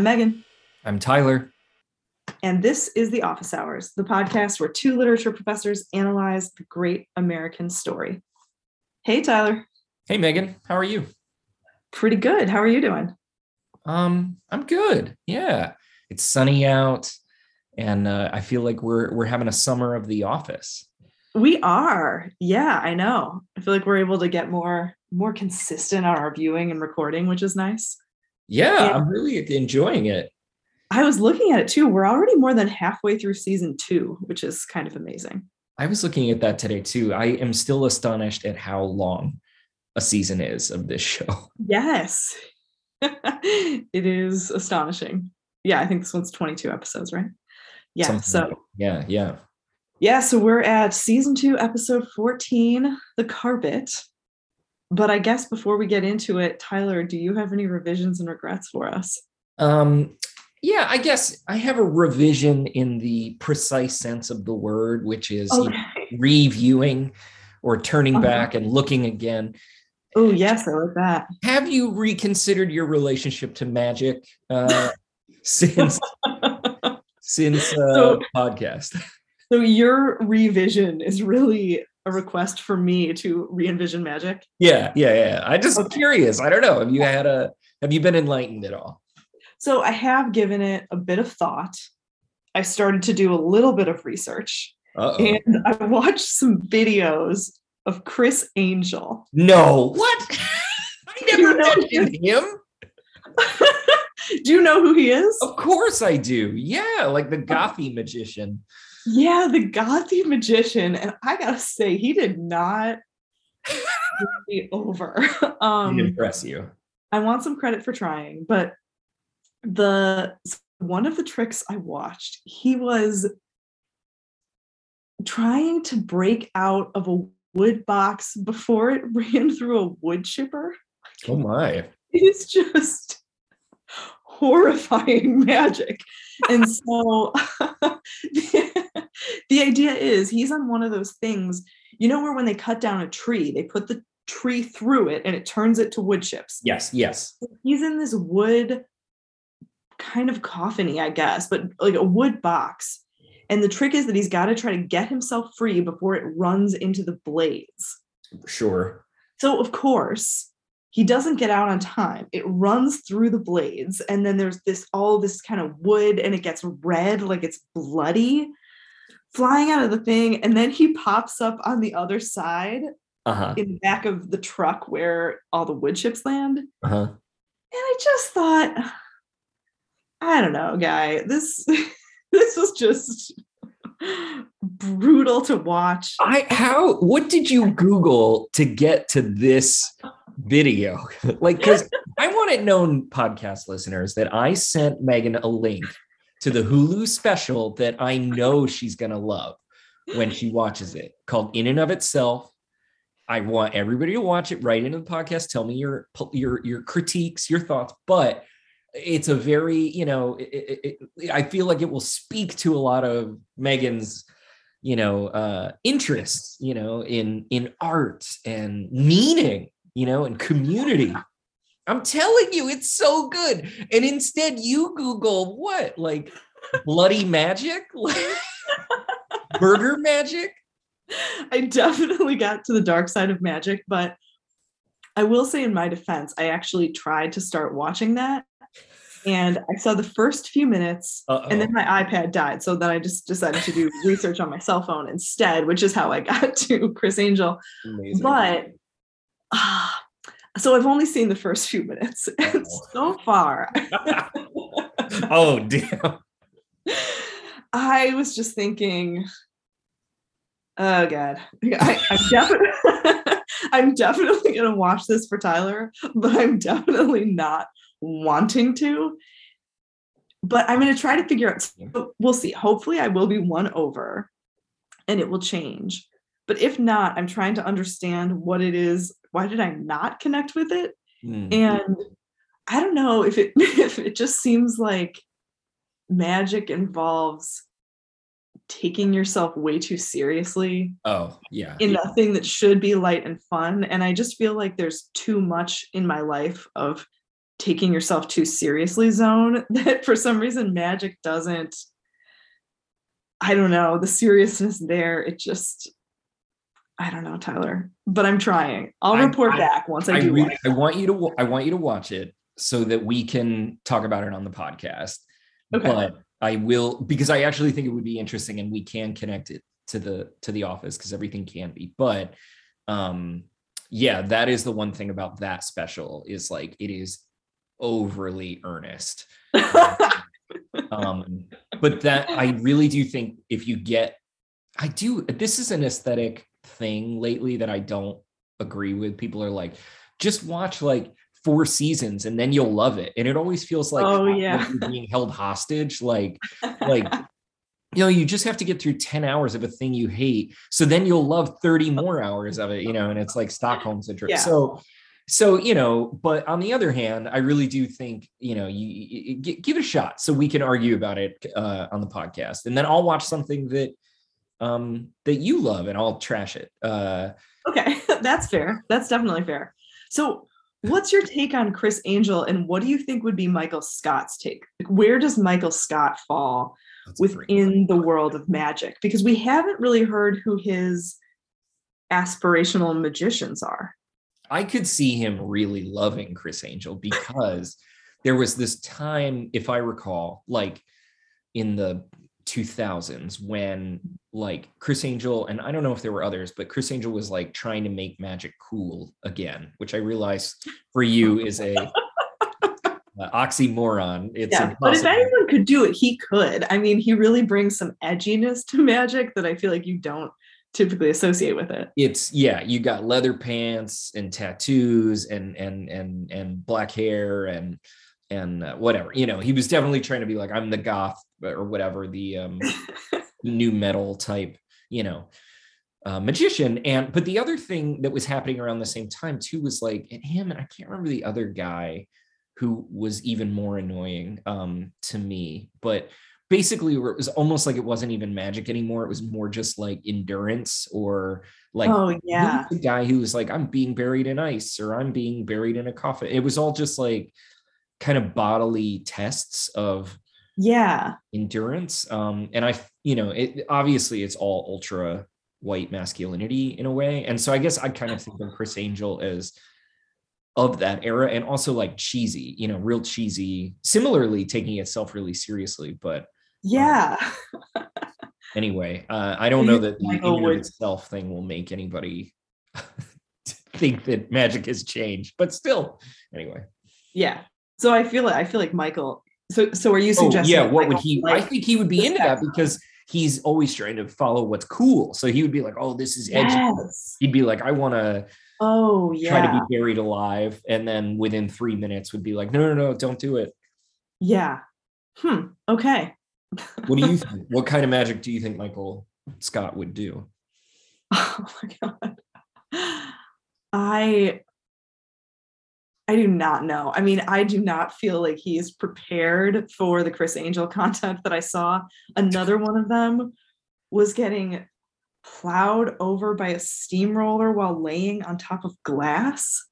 I'm Megan. I'm Tyler. And this is The Office Hours, the podcast where two literature professors analyze the great American story. Hey, Tyler. Hey, Megan. How are you? Pretty good. How are you doing? Um, I'm good. Yeah, it's sunny out, and uh, I feel like we're we're having a summer of The Office. We are. Yeah, I know. I feel like we're able to get more more consistent on our viewing and recording, which is nice. Yeah, yeah. I'm really enjoying it. I was looking at it too. We're already more than halfway through season two, which is kind of amazing. I was looking at that today too. I am still astonished at how long a season is of this show. Yes. it is astonishing. Yeah, I think this one's 22 episodes, right? Yeah. Something so, like yeah, yeah. Yeah, so we're at season two, episode 14, The Carpet. But I guess before we get into it, Tyler, do you have any revisions and regrets for us? Um, yeah, I guess I have a revision in the precise sense of the word, which is okay. reviewing or turning uh-huh. back and looking again. Oh, yes, I like that. Have you reconsidered your relationship to magic uh, since since uh, so, podcast? So your revision is really a request for me to re-envision magic. Yeah, yeah, yeah. I just okay. curious. I don't know. Have you had a have you been enlightened at all? So I have given it a bit of thought. I started to do a little bit of research. Uh-oh. And I watched some videos of Criss Angel. No, what? I never mentioned him. do you know who he is? Of course I do. Yeah, like the oh. gothy magician. Yeah, the gothy magician. And I gotta say, he did not be over. Um he impress you. I want some credit for trying, but the one of the tricks I watched, he was trying to break out of a wood box before it ran through a wood chipper. Oh my. It's just horrifying magic. And so the, idea is he's on one of those things, you know, where when they cut down a tree, they put the tree through it and it turns it to wood chips. Yes, yes. He's in this wood kind of coffiny, I guess, but like a wood box. And the trick is that he's got to try to get himself free before it runs into the blades. Sure. So, of course, he doesn't get out on time. It runs through the blades, and then there's this all this kind of wood, and it gets red, like it's bloody, flying out of the thing. And then he pops up on the other side uh-huh. in the back of the truck where all the wood chips land. Uh-huh. And I just thought, I don't know, guy. This this was just brutal to watch. I how what did you Google to get to this video? like because I want it known, podcast listeners, that I sent Megan a link to the Hulu special that I know she's gonna love when she watches it, called In and of Itself. I want everybody to watch it right into the podcast. Tell me your your your critiques, your thoughts, but it's a very you know it, it, it, i feel like it will speak to a lot of megan's you know uh interests you know in in art and meaning you know and community i'm telling you it's so good and instead you google what like bloody magic burger magic i definitely got to the dark side of magic but i will say in my defense i actually tried to start watching that and I saw the first few minutes, Uh-oh. and then my iPad died. So then I just decided to do research on my cell phone instead, which is how I got to Criss Angel. Amazing. But uh, so I've only seen the first few minutes, and oh. so far, oh damn! I was just thinking, oh god, I, I'm definitely. I'm definitely going to watch this for Tyler, but I'm definitely not wanting to. But I'm going to try to figure out. we'll see. Hopefully, I will be won over and it will change. But if not, I'm trying to understand what it is. Why did I not connect with it? Mm. And I don't know if it if it just seems like magic involves taking yourself way too seriously. Oh, yeah. In yeah. a thing that should be light and fun. And I just feel like there's too much in my life of taking yourself too seriously zone that for some reason magic doesn't I don't know, the seriousness there, it just I don't know, Tyler, but I'm trying. I'll report I- back once I, I, do. I want you to I want you to watch it so that we can talk about it on the podcast. Okay. But I will because I actually think it would be interesting and we can connect it to the to the office because everything can be. But um yeah, that is the one thing about that special is like it is overly earnest. um but that i really do think if you get i do this is an aesthetic thing lately that i don't agree with people are like just watch like four seasons and then you'll love it and it always feels like Oh, yeah. being held hostage like like you know you just have to get through 10 hours of a thing you hate so then you'll love 30 more hours of it you know and it's like stockholm syndrome Yeah. so so you know but on the other hand i really do think you know you, you- you give it a shot so we can argue about it uh, on the podcast and then i'll watch something that um that you love and i'll trash it uh okay, that's fair. That's definitely fair. So, what's your take on Criss Angel and what do you think would be Michael Scott's take? Like, Where does Michael Scott fall that's within the world of magic? Because we haven't really heard who his aspirational magicians are. I could see him really loving Criss Angel because there was this time, if I recall, like in the 2000s when like Criss Angel, and I don't know if there were others, but Criss Angel was like trying to make magic cool again, which I realize for you is a uh, oxymoron. It's yeah, but if anyone could do it, he could. I mean, he really brings some edginess to magic that I feel like you don't typically associate with it. it's yeah you got leather pants and tattoos and and and and black hair and and uh, whatever you know he was definitely trying to be like i'm the goth or whatever the um new metal type you know uh, magician. And but the other thing that was happening around the same time too was like and him and i can't remember the other guy who was even more annoying um to me but basically where it was almost like it wasn't even magic anymore. It was more just like endurance or like oh yeah. the guy who was like i'm being buried in ice or i'm being buried in a coffin. It was all just like kind of bodily tests of Yeah. endurance um and i you know it obviously it's all ultra white masculinity in a way and so i guess i kind of think of criss angel as of that era and also like cheesy you know real cheesy similarly taking itself really seriously but Yeah. anyway uh i don't know that the Michael would- itself thing will make anybody think that magic has changed but still anyway yeah. So I feel like I feel like Michael. So so are you Oh, suggesting? yeah, that what would he? I think he would be into that because he's always trying to follow what's cool. So he would be like, "Oh, this is edgy." Yes. He'd be like, "I want to Oh yeah. try to be buried alive," and then within three minutes would be like, "No, no, no, don't do it." Yeah. Hmm. Okay. What do you think? what kind of magic do you think Michael Scott would do? Oh my god. I I do not know. I mean, I do not feel like he is prepared for the Criss Angel content that I saw. Another one of them was getting plowed over by a steamroller while laying on top of glass.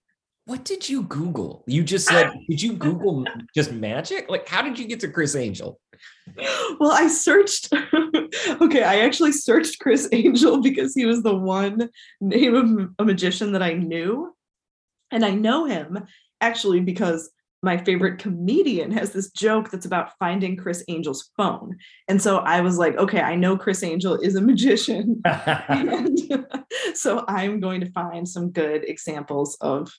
What did you Google? You just said, did you Google just magic? Like, how did you get to Criss Angel? Well, I searched. okay, I actually searched Criss Angel because he was the one name of a magician that I knew. And I know him actually because my favorite comedian has this joke that's about finding Criss Angel's phone. And so I was like, okay, I know Criss Angel is a magician. so I'm going to find some good examples of,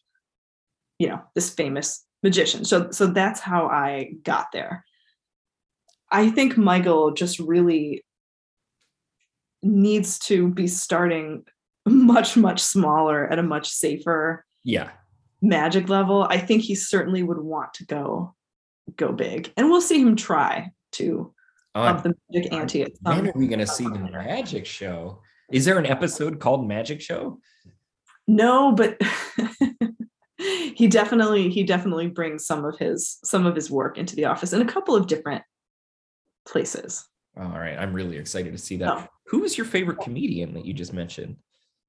you know, this famous magician. So so that's how I got there. I think Michael just really needs to be starting much much smaller at a much safer yeah. Magic level. I think he certainly would want to go go big, and we'll see him try to Oh, up the magic ante. At when are we going to see the magic show? Is there an episode called Magic Show? No, but he definitely he definitely brings some of his some of his work into the office in a couple of different places. All right. I'm really excited to see that. Oh. Who was your favorite comedian that you just mentioned?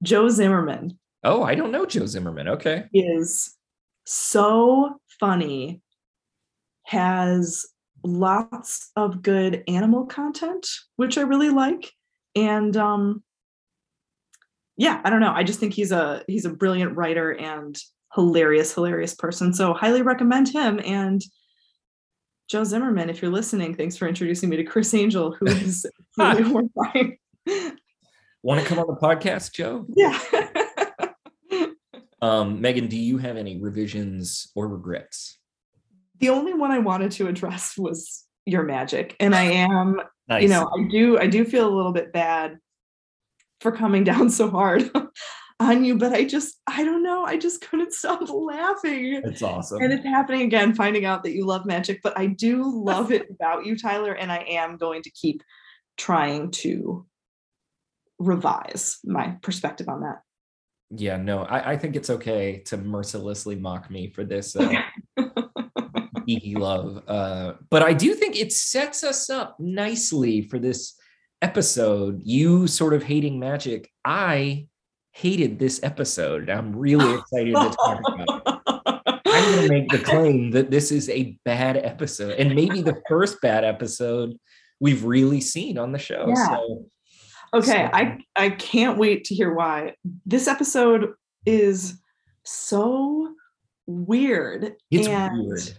Joe Zimmerman Oh, I don't know Joe Zimmerman. Okay. is so funny has lots of good animal content, which I really like. And um yeah, I don't know. I just think he's a he's a brilliant writer and hilarious, hilarious person. So highly recommend him. And Joe Zimmerman, if you're listening, thanks for introducing me to Criss Angel, who is really horrifying. Want to come on the podcast, Joe? Yeah. Um, Megan, do you have any revisions or regrets? the only one I wanted to address was your magic. And I am, Nice. you know, I do I do feel a little bit bad for coming down so hard on you, but I just I don't know, I just couldn't stop laughing. it's awesome. And it's happening again, finding out that you love magic, but I do love it about you, Tyler, and I am going to keep trying to revise my perspective on that. Yeah, no, I, I think it's okay to mercilessly mock me for this uh, geeky love. Uh, but I do think it sets us up nicely for this episode. You sort of hating magic. I hated this episode. I'm really excited to talk about it. I'm going to make the claim that this is a bad episode and maybe the first bad episode we've really seen on the show. Yeah. So Okay, So- I I can't wait to hear why. This episode is so weird. it's weird.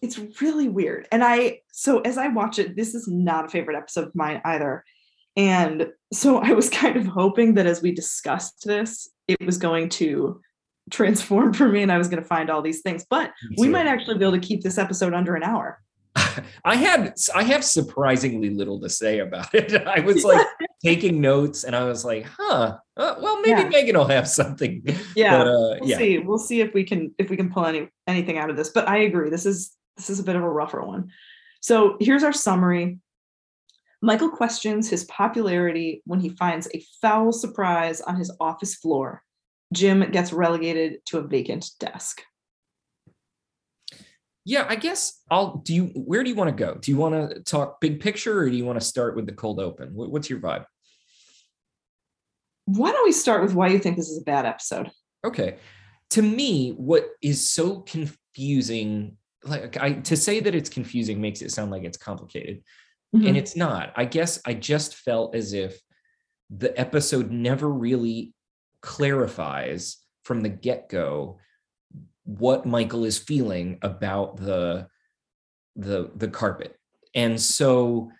It's really weird. And I so as I watch it, this is not a favorite episode of mine either. And so I was kind of hoping that as we discussed this, it was going to transform for me and I was going to find all these things. But we might actually be able to keep this episode under an hour. I had I have surprisingly little to say about it. I was like taking notes and I was like, huh, uh, well maybe Yeah. Megan will have something. Yeah. But, uh, we'll yeah. see. We'll see if we can if we can pull any anything out of this. But I agree. This is this is a bit of a rougher one. So here's our summary. Michael questions his popularity when he finds a foul surprise on his office floor. Jim gets relegated to a vacant desk. Yeah, I guess I'll do you where do you want to go? Do you want to talk big picture or do you want to start with the cold open? What's your vibe? Why don't we start with why you think this is a bad episode? Okay. To me, what is so confusing, like I to say that it's confusing makes it sound like it's complicated. Mhm. and it's not. I guess I just felt as if the episode never really clarifies from the get go what Michael is feeling about the the the carpet, and so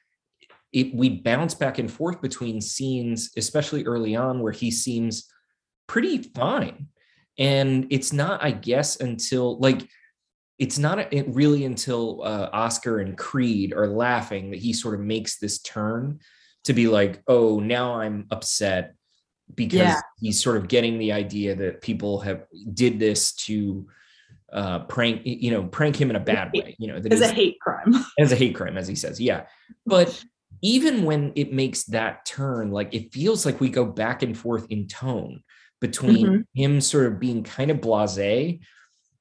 it we bounce back and forth between scenes, especially early on, where he seems pretty fine, and it's not, I guess, until like it's not it really until uh, Oscar and Creed are laughing that he sort of makes this turn to be like, oh, now I'm upset because Yeah. he's sort of getting the idea that people have did this to uh prank you know prank him in a bad way you know that It's a hate crime. as a hate crime as he says yeah but even when it makes that turn like it feels like we go back and forth in tone between Mhm. him sort of being kind of blasé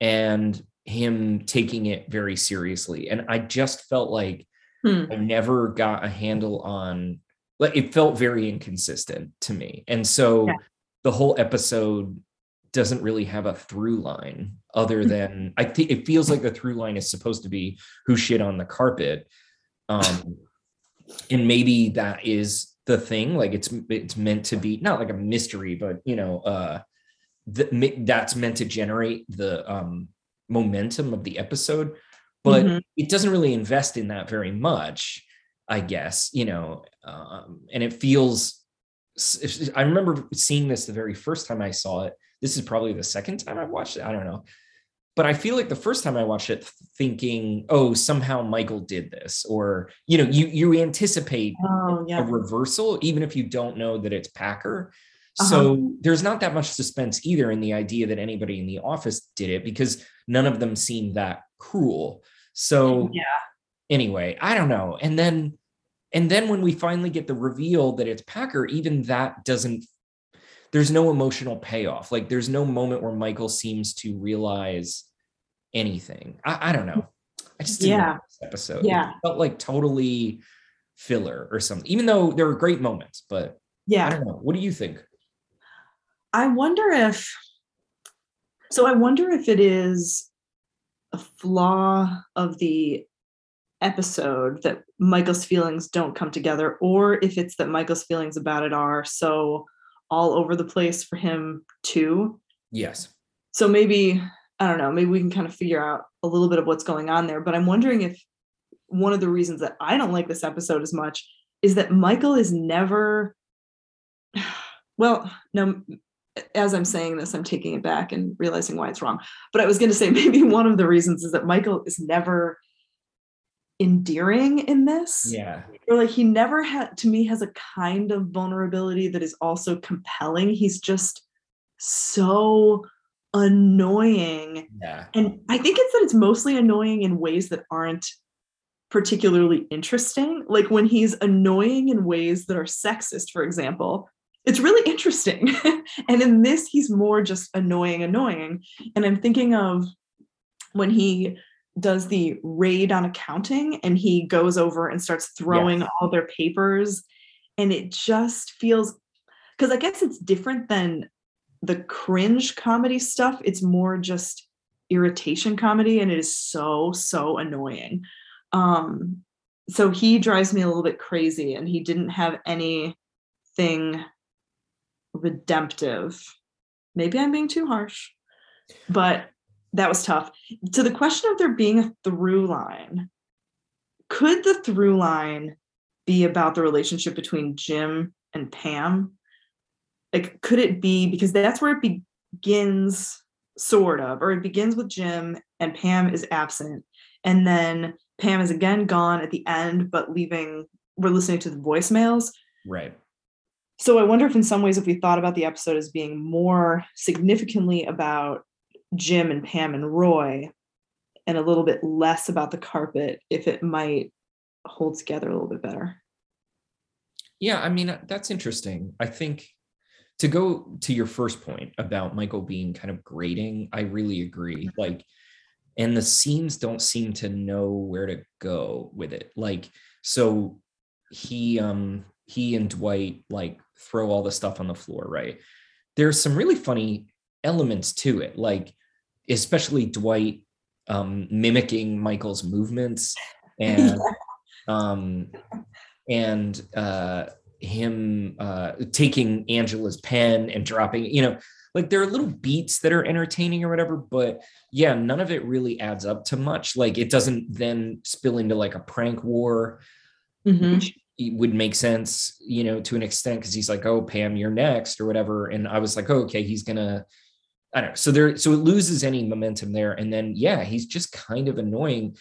and him taking it very seriously and i just felt like Hmm. i never got a handle on like it felt very inconsistent to me and so Yeah. the whole episode doesn't really have a through line other Mhm. than i think it feels like the through line is supposed to be who shit on the carpet um and maybe that is the thing like it's it's meant to be not like a mystery but you know uh that that's meant to generate the um momentum of the episode but Mhm. it doesn't really invest in that very much i guess you know um and it feels I remember seeing this the very first time i saw it this is probably the second time i've watched it i don't know but i feel like the first time i watched it thinking oh somehow michael did this or you know you you anticipate Oh a reversal, even if you don't know that it's Packer. Uh-huh. So there's not that much suspense either in the idea that anybody in the office did it because none of them seemed that cruel. So Yeah. anyway, I don't know. And then and then when we finally get the reveal that it's Packer, even that doesn't there's no emotional payoff. Like there's no moment where Michael seems to realize anything. I, I don't know. I just didn't Yeah. like this episode. It Yeah. felt like totally filler or something, even though there were great moments, but yeah. I don't know. What do you think? I wonder if so I wonder if it is a flaw of the episode that Michael's feelings don't come together, or if it's that Michael's feelings about it are so all over the place for him too. Yes. So maybe, I don't know, maybe we can kind of figure out a little bit of what's going on there. But I'm wondering if one of the reasons that I don't like this episode as much is that Michael is never, well, no, as I'm saying this, I'm taking it back and realizing why it's wrong. But I was going to say maybe one of the reasons is that Michael is never endearing in this. Yeah. Or like he never had to me has a kind of vulnerability that is also compelling. He's just so annoying. Yeah. And I think it's that it's mostly annoying in ways that aren't particularly interesting. Like when he's annoying in ways that are sexist, for example, it's really interesting. and in this, he's more just annoying, annoying. And I'm thinking of when he does the raid on accounting and he goes over and starts throwing yes. all their papers. And it just feels because I guess it's different than the cringe comedy stuff. It's more just irritation comedy and it is so, so annoying. Um, so he drives me a little bit crazy and he didn't have anything redemptive. Maybe I'm being too harsh, but that was tough. To the question of there being a through line, could the through line be about the relationship between Jim and Pam? Like, could it be because that's where it begins, sort of, or it begins with Jim and Pam is absent. And then Pam is again gone at the end, but leaving, we're listening to the voicemails. Right. So I wonder if, in some ways, if we thought about the episode as being more significantly about Jim and Pam and Roy, and a little bit less about the carpet, if it might hold together a little bit better. Yeah, I mean, that's interesting. I think to go to your first point about Michael being kind of grating, I really agree. Like, and the scenes don't seem to know where to go with it. Like, so he um he and Dwight like throw all the stuff on the floor, right? There's some really funny elements to it, like especially Dwight um, mimicking Michael's movements and um, and uh, him uh, taking Angela's pen and dropping, you know, like there are little beats that are entertaining or whatever, but yeah, none of it really adds up to much. Like it doesn't then spill into like a prank war, mm-hmm. which would make sense, you know, to an extent because he's like, "Oh, Pam, you're next" or whatever, and I was like, "Oh, okay, he's gonna." I don't know. So there, so it loses any momentum there, and then yeah, he's just kind of annoying.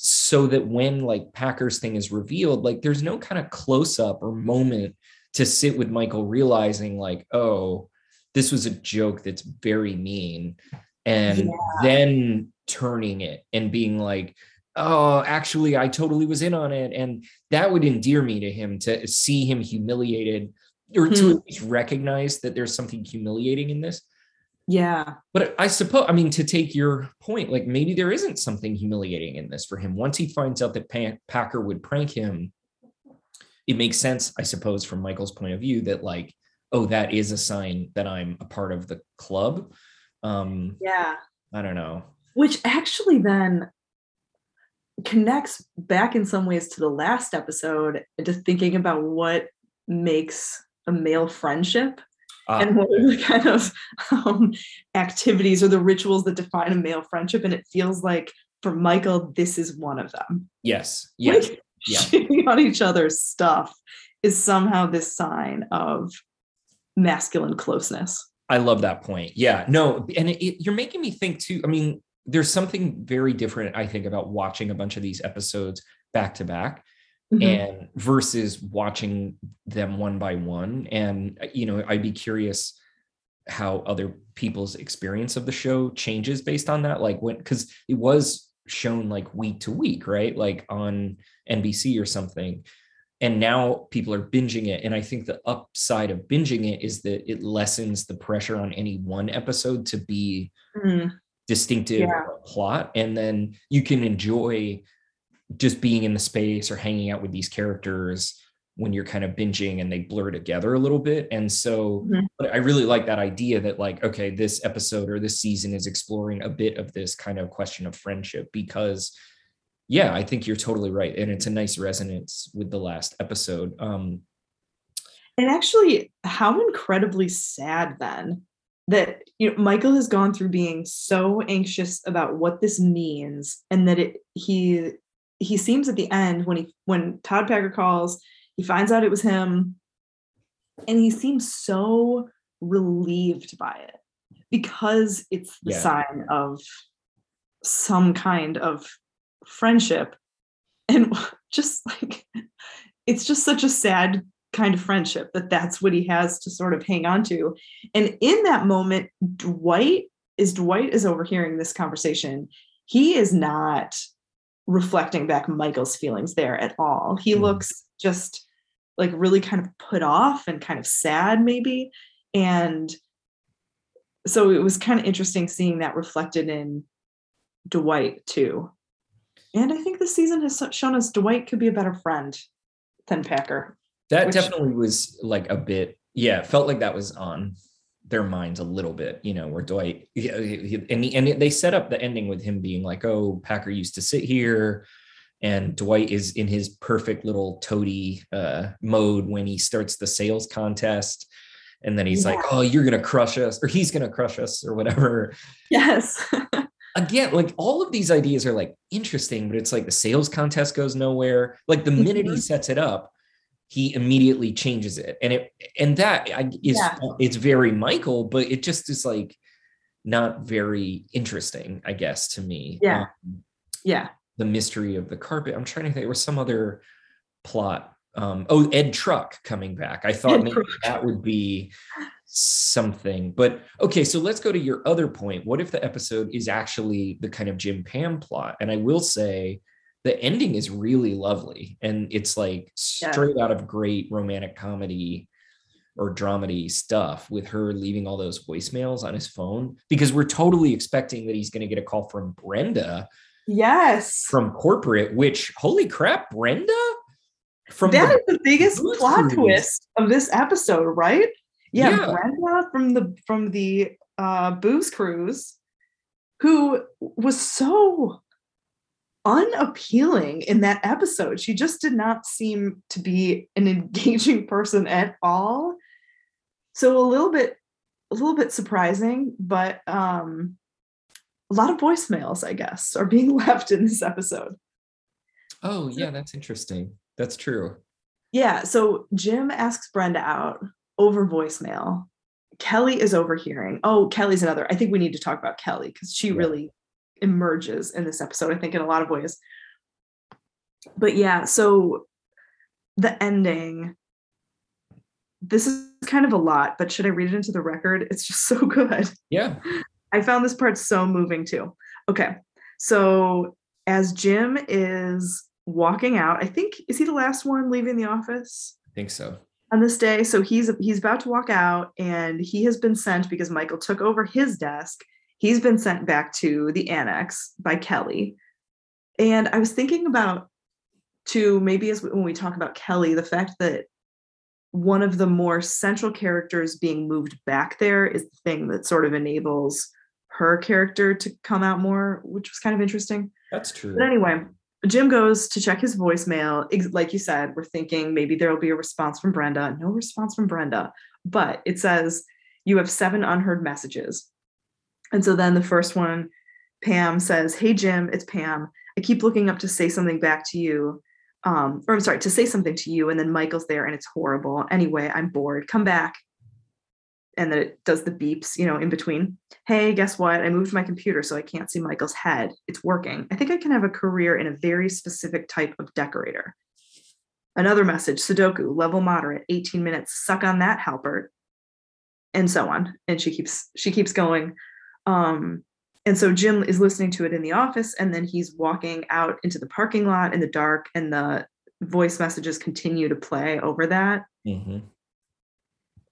So that when like Packer's thing is revealed, like there's no kind of close up or moment to sit with Michael realizing like, oh, this was a joke that's very mean, and yeah. then turning it and being like, oh, actually, I totally was in on it. And that would endear me to him to see him humiliated or hmm. to at least recognize that there's something humiliating in this. Yeah. But I suppose, I mean, to take your point, like maybe there isn't something humiliating in this for him. Once he finds out that Pan- Packer would prank him, it makes sense, I suppose, from Michael's point of view that, like, oh, that is a sign that I'm a part of the club. Um, yeah. I don't know. Which actually then connects back in some ways to the last episode into thinking about what makes a male friendship uh, and what are the kind of um, activities or the rituals that define a male friendship and it feels like for michael this is one of them yes yes like, yeah. on each other's stuff is somehow this sign of masculine closeness i love that point yeah no and it, it, you're making me think too i mean there's something very different, I think, about watching a bunch of these episodes back to back. Mm-hmm. and versus watching them one by one. And you know i'd be curious how other people's experience of the show changes based on that like when because it was shown like week to week right? Like on nbc or something. And now people are binging it. And i think the upside of binging it is that it lessens the pressure on any one episode to be mm. distinctive yeah. plot. And then you can enjoy just being in the space or hanging out with these characters when you're kind of binging and they blur together a little bit and so mm-hmm. i really like that idea that like okay this episode or this season is exploring a bit of this kind of question of friendship because yeah, I think you're totally right. And it's a nice resonance with the last episode. Um, and actually, how incredibly sad then that you know Michael has gone through being so anxious about what this means, and that it he he seems at the end when he when Todd Packer calls, he finds out it was him, and he seems so relieved by it because it's the Yeah. sign of some kind of friendship. And just like it's just such a sad kind of friendship that that's what he has to sort of hang on to. And in that moment dwight is dwight is overhearing this conversation. He is not reflecting back michael's feelings there at all he Mhm. looks just like really kind of put off and kind of sad maybe and so it was kind of interesting seeing that reflected in dwight too and I think this season has shown us Dwight could be a better friend than Packer. that Which- definitely was like a bit, yeah, felt like that was on their minds a little bit, you know, where Dwight, yeah, and, he- and they set up the ending with him being like, oh, Packer used to sit here. And Dwight is in his perfect little toady uh, mode when he starts the sales contest. And then he's like, oh, you're going to crush us, or he's going to crush us, or whatever. Yes. again, like all of these ideas are like interesting, but it's like the sales contest goes nowhere. Like the minute he Mhm. sets it up, he immediately changes it, and it and that I- is Yeah. it's very Michael, but it just is like not very interesting, I guess, to me. Yeah. Um, yeah. the mystery of the carpet. I'm trying to think. There was some other plot. Um, oh, Ed Truck coming back. I thought maybe that would be something. But okay, so let's go to your other point. What if the episode is actually the kind of Jim Pam plot? And I will say the ending is really lovely. And it's like Yeah. straight out of great romantic comedy or dramedy stuff with her leaving all those voicemails on his phone because we're totally expecting that he's going to get a call from Brenda Yes. from corporate, which holy crap, Brenda? From That the- is the biggest plot Cruise. twist of this episode, right? Yeah, Yeah. Brenda from the from the uh booze cruise, who was so unappealing in that episode. She just did not seem to be an engaging person at all. So a little bit a little bit surprising, but um a lot of voicemails, I guess, are being left in this episode. oh yeah, that's interesting. That's true. Yeah, so Jim asks Brenda out over voicemail. Kelly is overhearing. Oh, Kelly's another. I think we need to talk about Kelly because she Yeah. really emerges in this episode, I think, in a lot of ways. But yeah, so the ending. This is kind of a lot, but should I read it into the record? It's just so good. Yeah. I found this part so moving too. Okay. So as Jim is walking out, I think is he the last one leaving the office I think so. on this day? So he's he's about to walk out and he has been sent because Michael took over his desk. He's been sent back to the annex by Kelly. And I was thinking about to maybe as when we talk about Kelly, the fact that one of the more central characters being moved back there is the thing that sort of enables her character to come out more, which was kind of interesting. That's true. But anyway, Jim goes to check his voicemail. Like you said, we're thinking maybe there will be a response from Brenda. No response from Brenda, but it says you have seven unheard messages. And so then the first one, Pam says, Hey, Jim, it's Pam. I keep looking up to say something back to you. Um, or I'm sorry, to say something to you. And then Michael's there and it's horrible. Anyway, I'm bored. Come back. And then it does the beeps, you know, in between. Hey, guess what? I moved my computer so I can't see Michael's head. It's working. I think I can have a career in a very specific type of decorator. Another message Sudoku, level moderate, 18 minutes. Suck on that, Halpert. And so on. And she keeps she keeps going. Um, and so Jim is listening to it in the office, and then he's walking out into the parking lot in the dark, and the voice messages continue to play over that. Mhm.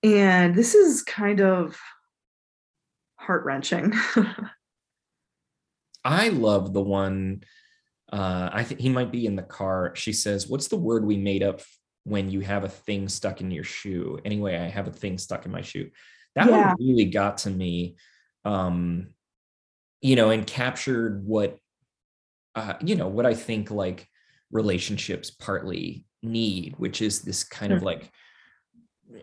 And this is kind of heart wrenching. I love the one. Uh, I think he might be in the car. She says, "What's the word we made up when you have a thing stuck in your shoe?" Anyway, I have a thing stuck in my shoe. That Yeah. one really got to me. Um, you know, and captured what uh, you know what i think like relationships partly need which is this kind of like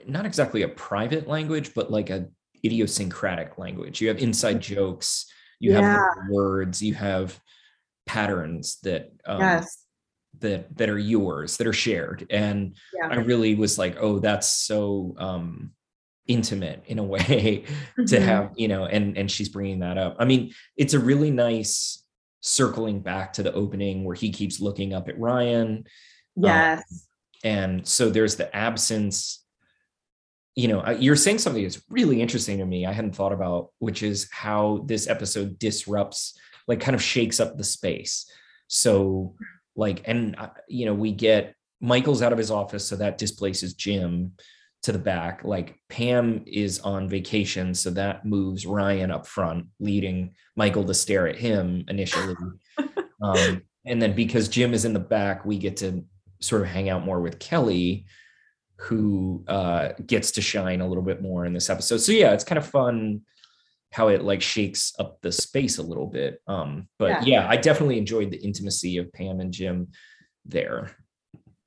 not exactly a private language but like a idiosyncratic language. You have inside jokes you have words you have patterns that um, yes. that that are yours that are shared. And Yeah. i really was like oh that's so um intimate in a way to Mhm. have you know and and she's bringing that up i mean it's a really nice circling back to the opening where he keeps looking up at ryan Yes. and so there's the absence you know you're saying something that's really interesting to me i hadn't thought about which is how this episode disrupts like kind of shakes up the space so like and uh, you know we get michael's out of his office so that displaces jim to the back like pam is on vacation so that moves ryan up front leading michael to stare at him initially. Um, and then because jim is in the back we get to sort of hang out more with kelly who uh, gets to shine a little bit more in this episode. So yeah it's kind of fun how it like shakes up the space a little bit. Um, but Yeah. yeah i definitely enjoyed the intimacy of pam and jim there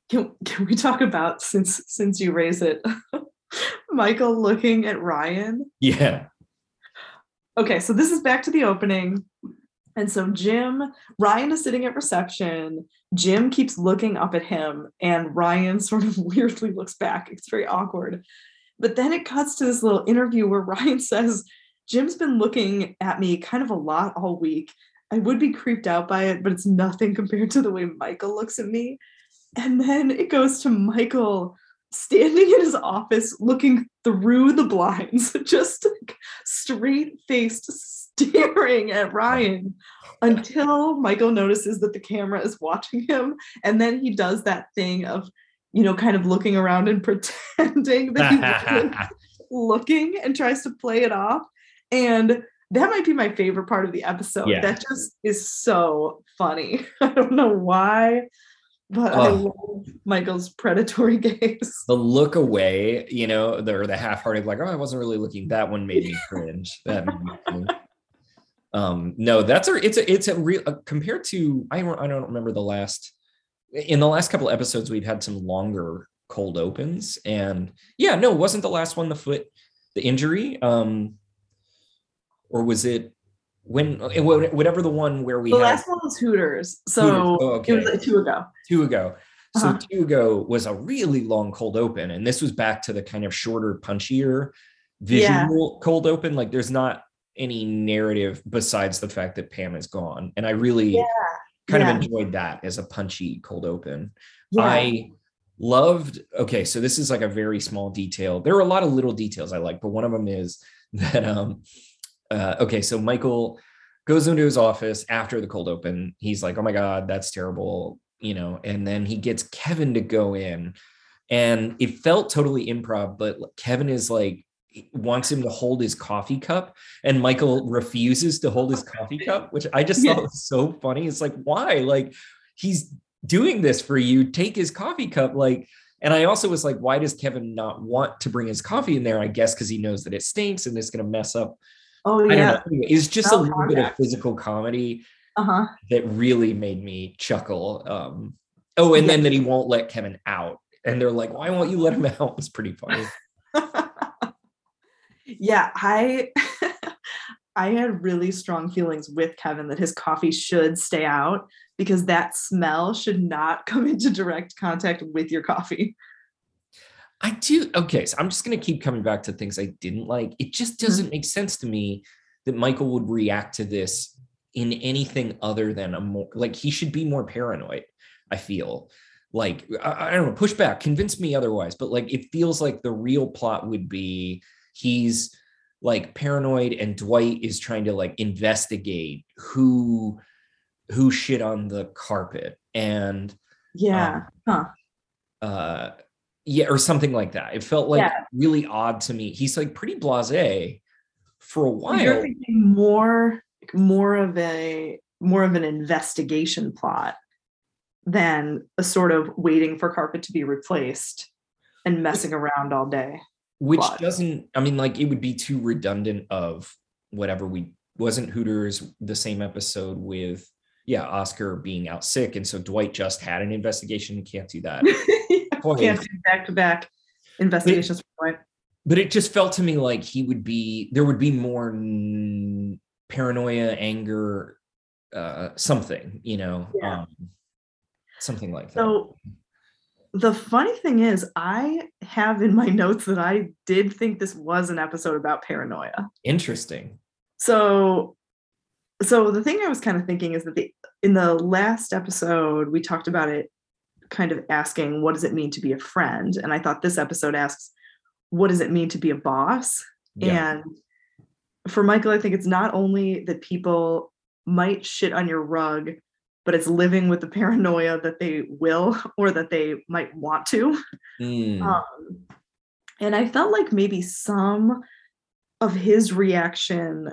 Can, can we talk about since since you raise it, Michael looking at Ryan? yeah Okay, so this is back to the opening. And so Jim, Ryan is sitting at reception. Jim keeps looking up at him, and Ryan sort of weirdly looks back. It's very awkward. But then it cuts to this little interview where Ryan says, Jim's been looking at me kind of a lot all week. I would be creeped out by it, but it's nothing compared to the way Michael looks at me. And then it goes to Michael standing in his office looking through the blinds, just like straight faced staring at Ryan until Michael notices that the camera is watching him. And then he does that thing of, you know, kind of looking around and pretending that he's looking and tries to play it off. And that might be my favorite part of the episode. Yeah. That just is so funny. I don't know why, but I love Michael's predatory gaze. the look away, you know, the or the half-hearted, like, oh, I wasn't really looking. That one made me cringe. That made me cringe. Um, no, that's a it's a it's a real uh, compared to I don't I don't remember the last in the last couple episodes we've had some longer cold opens and yeah, no, wasn't the last one the foot the injury? Um, or was it when uh, whatever the one where we The had last one was Hooters. So Hooters. Oh, it was okay. like two ago. two ago. So Uh-huh. two ago was a really long cold open, and this was back to the kind of shorter, punchier visual cold open. Like there's not any narrative besides the fact that Pam is gone, and I really Yeah, kind yeah. of enjoyed that as a punchy cold open. Yeah. I loved. Okay, so this is like a very small detail. There are a lot of little details I like, but one of them is that um, uh, okay, so Michael goes into his office after the cold open. He's like, "Oh my god, that's terrible," you know, and then he gets Kevin to go in, and it felt totally improv, but Kevin is like wants him to hold his coffee cup and Michael refuses to hold his coffee cup which I just thought was so funny. It's like why? Like he's doing this for you. Take his coffee cup like and I also was like why does Kevin not want to bring his coffee in there? I guess because he knows that it stinks and it's going to mess up oh yeah. it's just a little bit of physical comedy Uh-huh. that really made me chuckle um oh and then that he won't let Kevin out and they're like why won't you let him out it's pretty funny yeah, I I had really strong feelings with Kevin that his coffee should stay out because that smell should not come into direct contact with your coffee. I do. Okay, so I'm just going to keep coming back to things I didn't like. It just doesn't make sense to me that Michael would react to this in anything other than a more like he should be more paranoid. I feel like I, I don't know, push back, convince me otherwise. But like it feels like the real plot would be he's like paranoid and Dwight is trying to like investigate who who shit on the carpet and Yeah. huh. uh yeah or something like that it felt like Yeah. really odd to me he's like pretty blasé for a while You're thinking more more of a more of an investigation plot than a sort of waiting for carpet to be replaced and messing around all day. which plot. doesn't i mean like it would be too redundant of whatever we wasn't hooters the same episode with yeah, Oscar being out sick. And so Dwight just had an investigation. Can't do that. Can't do back to back investigations. But, but it just felt to me like he would be, there would be more n- paranoia, anger, uh, something, you know, Yeah. um, something like that. So the funny thing is, I have in my notes that I did think this was an episode about paranoia. Interesting. So so the thing I was kind of thinking is that the in the last episode we talked about it kind of asking what does it mean to be a friend? And I thought this episode asks what does it mean to be a boss? Yeah. and for Michael I think it's not only that people might shit on your rug but it's living with the paranoia that they will or that they might want to. Mm, um, and I felt like maybe some of his reaction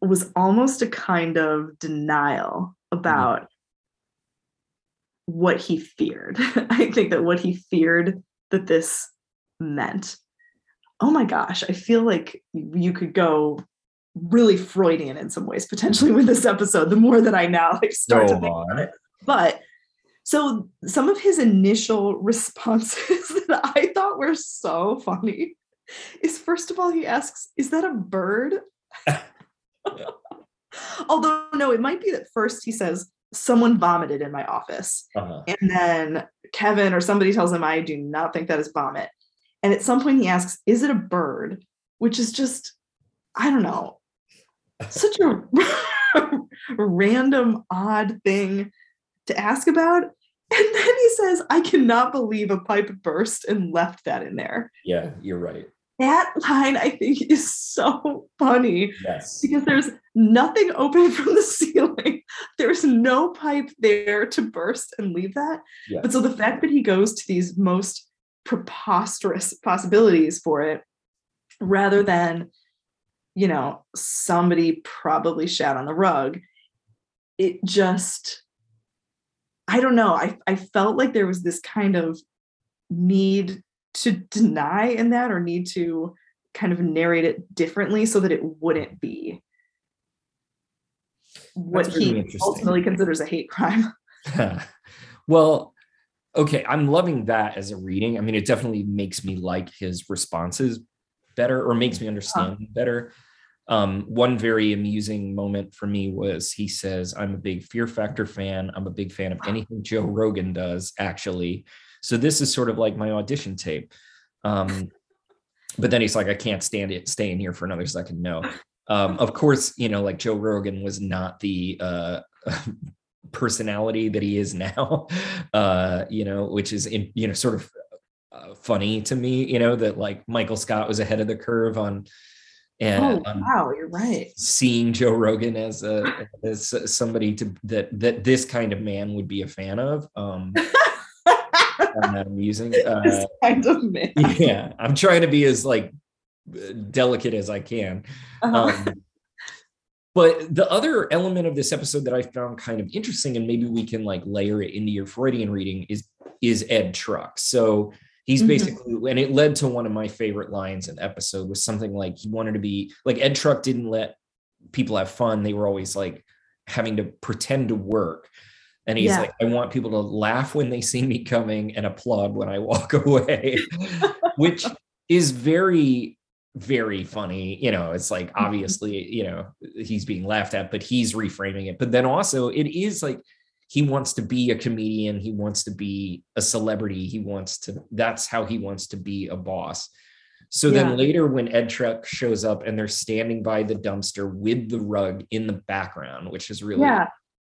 was almost a kind of denial about what he feared. I think that what he feared that this meant. Oh my gosh, I feel like you could go really Freudian in some ways potentially with this episode. The more that I now like start to think on. but so some of his initial responses that I thought were so funny is first of all, he asks, Is that a bird? Although, no, it might be that first he says, Someone vomited in my office. Uh-huh. And then Kevin or somebody tells him, I do not think that is vomit. And at some point he asks, Is it a bird? Which is just, I don't know, such a random, odd thing to ask about. And then he says, I cannot believe a pipe burst and left that in there. Yeah, you're right. That line, I think, is so funny Yes. because there's nothing open from the ceiling. There's no pipe there to burst and leave that. Yeah. But so the fact that he goes to these most preposterous possibilities for it rather than, you know, somebody probably shat on the rug, it just, I don't know. I, I felt like there was this kind of need to deny in that or need to kind of narrate it differently so that it wouldn't be what really he ultimately considers a hate crime. well, okay, I'm loving that as a reading. I mean, it definitely makes me like his responses better or makes me understand him better. Um, one very amusing moment for me was he says, I'm a big Fear Factor fan. I'm a big fan of anything Joe Rogan does, actually. So this is sort of like my audition tape. Um, but then he's like, I can't stand it, stay in here for another second. No. Um, of course, you know, like Joe Rogan was not the uh personality that he is now uh you know which is in you know sort of uh, funny to me you know that like michael scott was ahead of the curve on and oh on wow, you're right. seeing joe rogan as a as somebody to that that this kind of man would be a fan of um i'm using uh This kind of man. yeah i'm trying to be as like delicate as i can Uh-huh. um, but the other element of this episode that I found kind of interesting, and maybe we can like layer it into your Freudian reading, is is Ed Truck. So he's Mhm. basically, and it led to one of my favorite lines in the episode was something like he wanted to be like Ed Truck didn't let people have fun. They were always like having to pretend to work. And he's Yeah. like, I want people to laugh when they see me coming and applaud when I walk away, which is very very funny you know it's like Mm-hmm. obviously you know he's being laughed at but he's reframing it but then also it is like he wants to be a comedian he wants to be a celebrity he wants to that's how he wants to be a boss so Yeah. then later when ed truck shows up and they're standing by the dumpster with the rug in the background which is really yeah.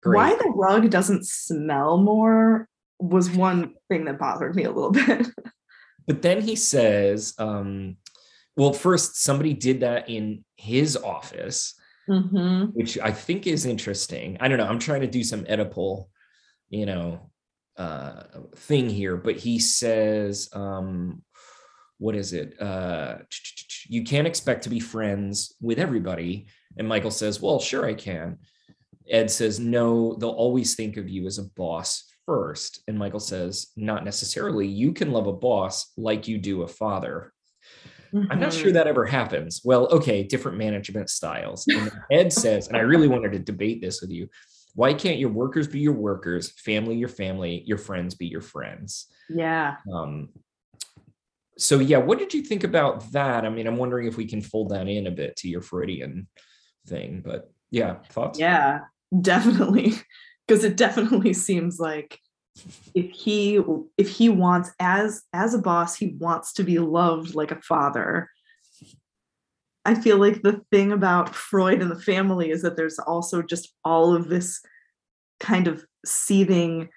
great Why the rug doesn't smell more was one thing that bothered me a little bit. But then he says, um, well, first, somebody did that in his office, Mhm. which I think is interesting. I don't know. I'm trying to do some Oedipal, you know, uh, thing here, but he says, um, what is it? Uh, you can't expect to be friends with everybody. And Michael says, well, sure, I can. Ed says, no, they'll always think of you as a boss first. And Michael says, not necessarily. You can love a boss like you do a father. I'm not sure Mhm. that ever happens. Well, okay, different management styles. And Ed says, and I really wanted to debate this with you. why can't your workers be your workers, family your family, your friends be your friends? Yeah. Um, so yeah, what did you think about that? I mean, I'm wondering if we can fold that in a bit to your Freudian thing, but yeah, thoughts? Yeah, definitely. Because it definitely seems like if he if he wants as as a boss, he wants to be loved like a father. I feel like the thing about Freud and the family is that there's also just all of this kind of seething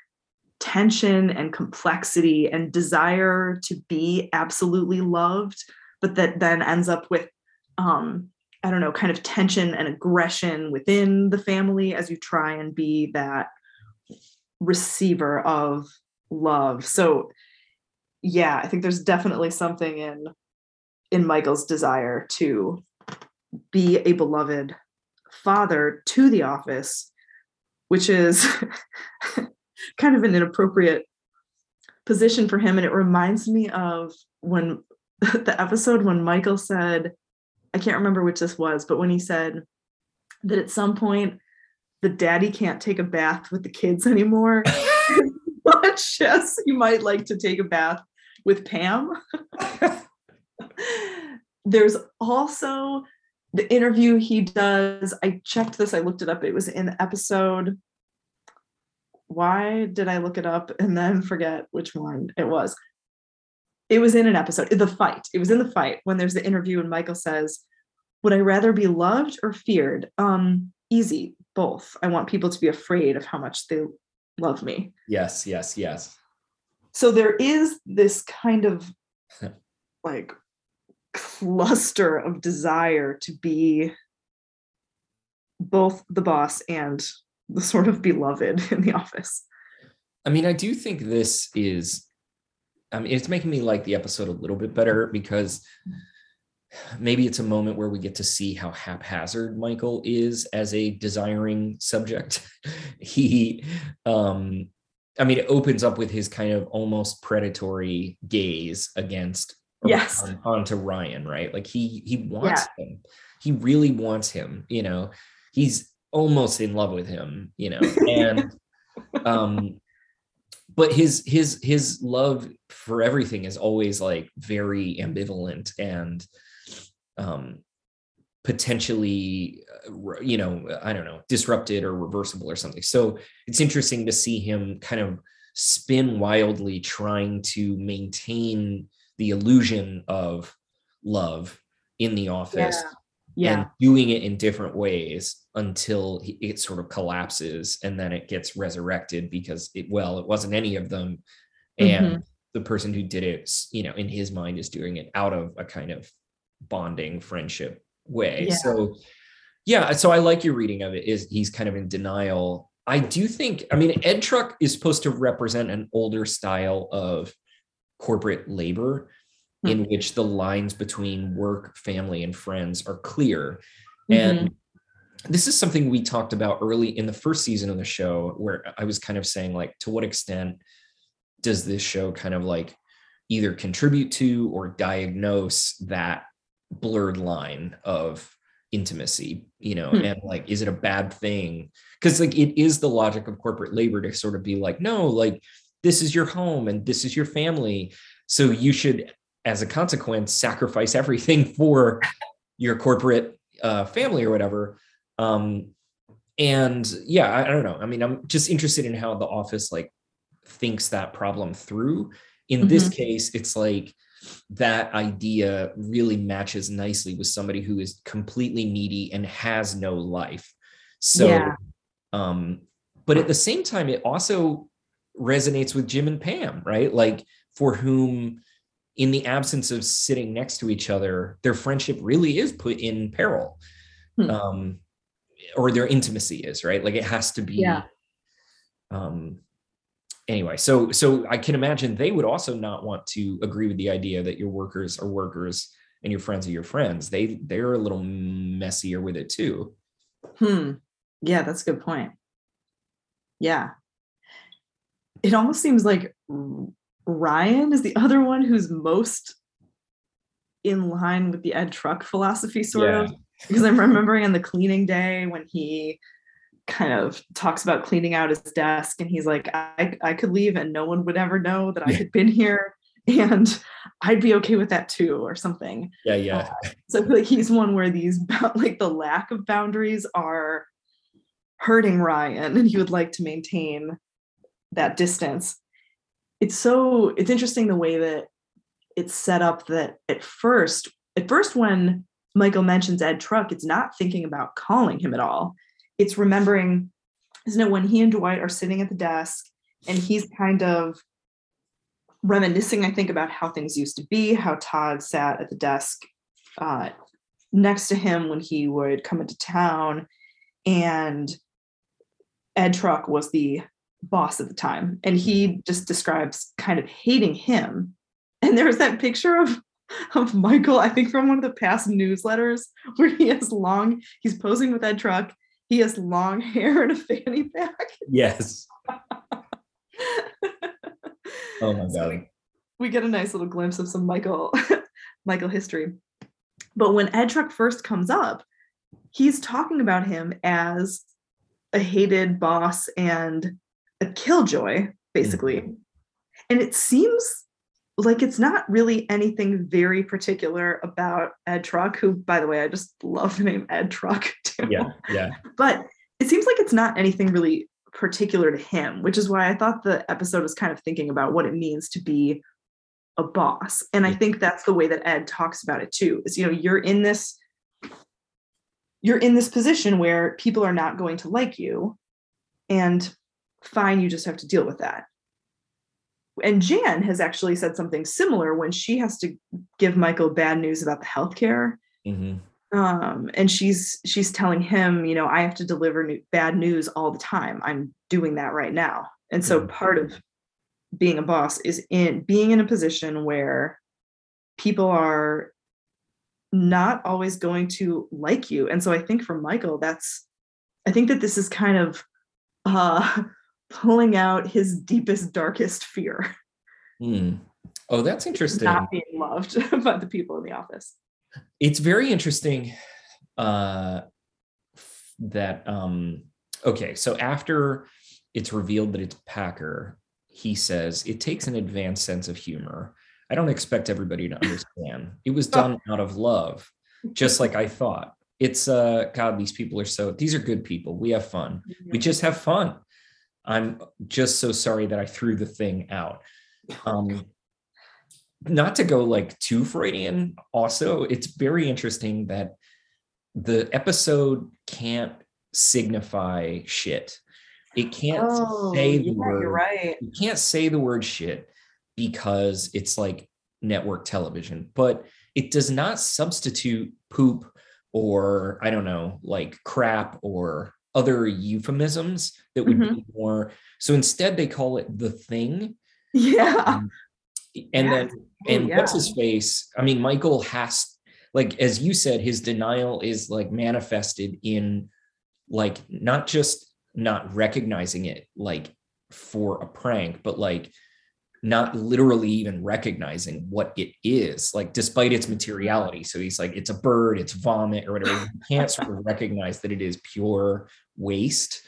tension and complexity and desire to be absolutely loved, but that then ends up with, um, I don't know, kind of tension and aggression within the family as you try and be that receiver of love. So, yeah, I think there's definitely something in in Michael's desire to be a beloved father to the office, which is kind of an inappropriate position for him. And it reminds me of when the episode when Michael said, I can't remember which this was, but when he said that at some point the daddy can't take a bath with the kids anymore, much as you might like to take a bath with Pam. There's also the interview he does. I checked this, I looked it up. It was in the episode why did I look it up and then forget which one it was? It was in an episode, the fight. It was in the fight when there's the interview and Michael says, Would I rather be loved or feared? Um, easy, both. I want people to be afraid of how much they love me. Yes, yes, yes. So there is this kind of like cluster of desire to be both the boss and the sort of beloved in the office. I mean, I do think this is, I mean, it's making me like the episode a little bit better because maybe it's a moment where we get to see how haphazard Michael is as a desiring subject. he, um, I mean, it opens up with his kind of almost predatory gaze against yes on, onto Ryan, right? Like he he wants yeah. him. He really wants him, you know. He's almost in love with him, you know, and um but his his his love for everything is always like very ambivalent and um potentially uh, you know i don't know disrupted or reversible or something so it's interesting to see him kind of spin wildly trying to maintain the illusion of love in the office yeah yeah. and doing it in different ways until it sort of collapses and then it gets resurrected because it well it wasn't any of them and mm-hmm. the person who did it you know in his mind is doing it out of a kind of bonding friendship way yeah. so yeah so i like your reading of it is he's kind of in denial i do think i mean ed truck is supposed to represent an older style of corporate labor Hmm. in which the lines between work, family, and friends are clear. Mm-hmm. And this is something we talked about early in the first season of the show, where I was kind of saying, like, to what extent does this show kind of like either contribute to or diagnose that blurred line of intimacy, you know, hmm. and like, is it a bad thing? Because like it is the logic of corporate labor to sort of be like, no, like this is your home and this is your family. So you should as a consequence sacrifice everything for your corporate uh, family or whatever um, and yeah I, I, don't know i mean i'm just interested in how the office like thinks that problem through in mm-hmm. this case it's like that idea really matches nicely with somebody who is completely needy and has no life so yeah. um but at the same time it also resonates with jim and pam right like for whom in the absence of sitting next to each other, their friendship really is put in peril. Hmm. Um, or their intimacy is, right? Like it has to be yeah. um anyway, so so I can imagine they would also not want to agree with the idea that your workers are workers and your friends are your friends. They they're a little messier with it too. Hmm. Yeah, that's a good point. Yeah. It almost seems like Ryan is the other one who's most in line with the Ed Truck philosophy, sort yeah. of. Because I'm remembering on the cleaning day when he kind of talks about cleaning out his desk and he's like I, I could leave and no one would ever know that I had been here and I'd be okay with that too or something. Yeah, yeah. Uh, so I feel like he's one where these like the lack of boundaries are hurting Ryan and he would like to maintain that distance. It's so it's interesting the way that it's set up that at first at first when Michael mentions Ed Truck, it's not thinking about calling him at all. It's remembering, isn't it, when he and Dwight are sitting at the desk and he's kind of reminiscing, I think, about how things used to be, how Todd sat at the desk uh, next to him when he would come into town. And Ed Truck was the boss at the time. And he just describes kind of hating him. And there's that picture of of Michael, I think from one of the past newsletters, where he has long, he's posing with Ed truck. He has long hair and a fanny pack. Yes. oh my So god. we, we get a nice little glimpse of some Michael, Michael history. But when Ed Truck first comes up, he's talking about him as a hated boss and a killjoy, basically. Mm-hmm. And it seems like it's not really anything very particular about Ed Truck, who, by the way, I just love the name Ed Truck too. Yeah, yeah. But it seems like it's not anything really particular to him, which is why I thought the episode was kind of thinking about what it means to be a boss. And I think that's the way that Ed talks about it too. Is you know, you're in this you're in this position where people are not going to like you and fine you just have to deal with that. And Jan has actually said something similar when she has to give Michael bad news about the healthcare Mhm. um and she's she's telling him you know i have to deliver new, bad news all the time i'm doing that right now and so Mhm. part of being a boss is in being in a position where people are not always going to like you and so i think for michael that's i think that this is kind of uh pulling out his deepest darkest fear. Hmm. Oh, that's interesting. not being loved by the people in the office. It's very interesting uh that um okay so after it's revealed that it's packer he says it takes an advanced sense of humor. I don't expect everybody to understand. It was done out of love just like i thought. It's uh god these people are so these are good people. We have fun. We just have fun i'm just so sorry that i threw the thing out. Um not to go like too freudian also it's very interesting that the episode can't signify shit. It can't say the Oh, yeah, word you're right. you can't say the word shit because it's like network television, but it does not substitute poop or I don't know, like crap or other euphemisms that would be more. So instead, they call it the thing. yeah Um, and Yeah. then, Oh, and what's his face? I mean, Michael has, like, as you said, his denial is like manifested in like not just not recognizing it like for a prank, but like not literally even recognizing what it is, like despite its materiality. So he's like, it's a bird, it's vomit, or whatever. You can't sort of recognize that it is pure waste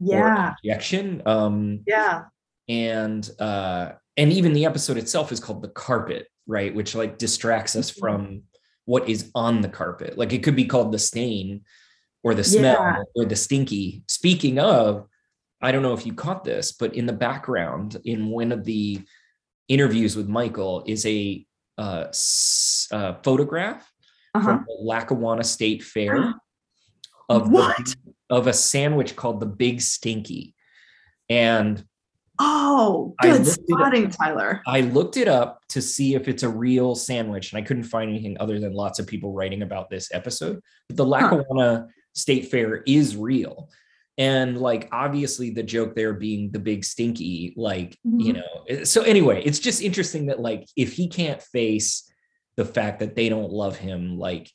yeah abjection. Um, yeah and uh and even the episode itself is called the carpet right which like distracts us Mhm. from what is on the carpet like it could be called the stain or the smell Yeah. or the stinky speaking of i don't know if you caught this but in the background in one of the interviews with michael is a uh, s- uh photograph uh-huh from the lackawanna state fair of What? the, of a sandwich called the big stinky and oh good it up. spotting tyler I looked it up to see if it's a real sandwich, and I couldn't find anything other than lots of people writing about this episode. But the Lackawanna State Fair is real. And like obviously the joke there being the big stinky, like, you Mhm. know. So anyway, it's just interesting that like if he can't face the fact that they don't love him, like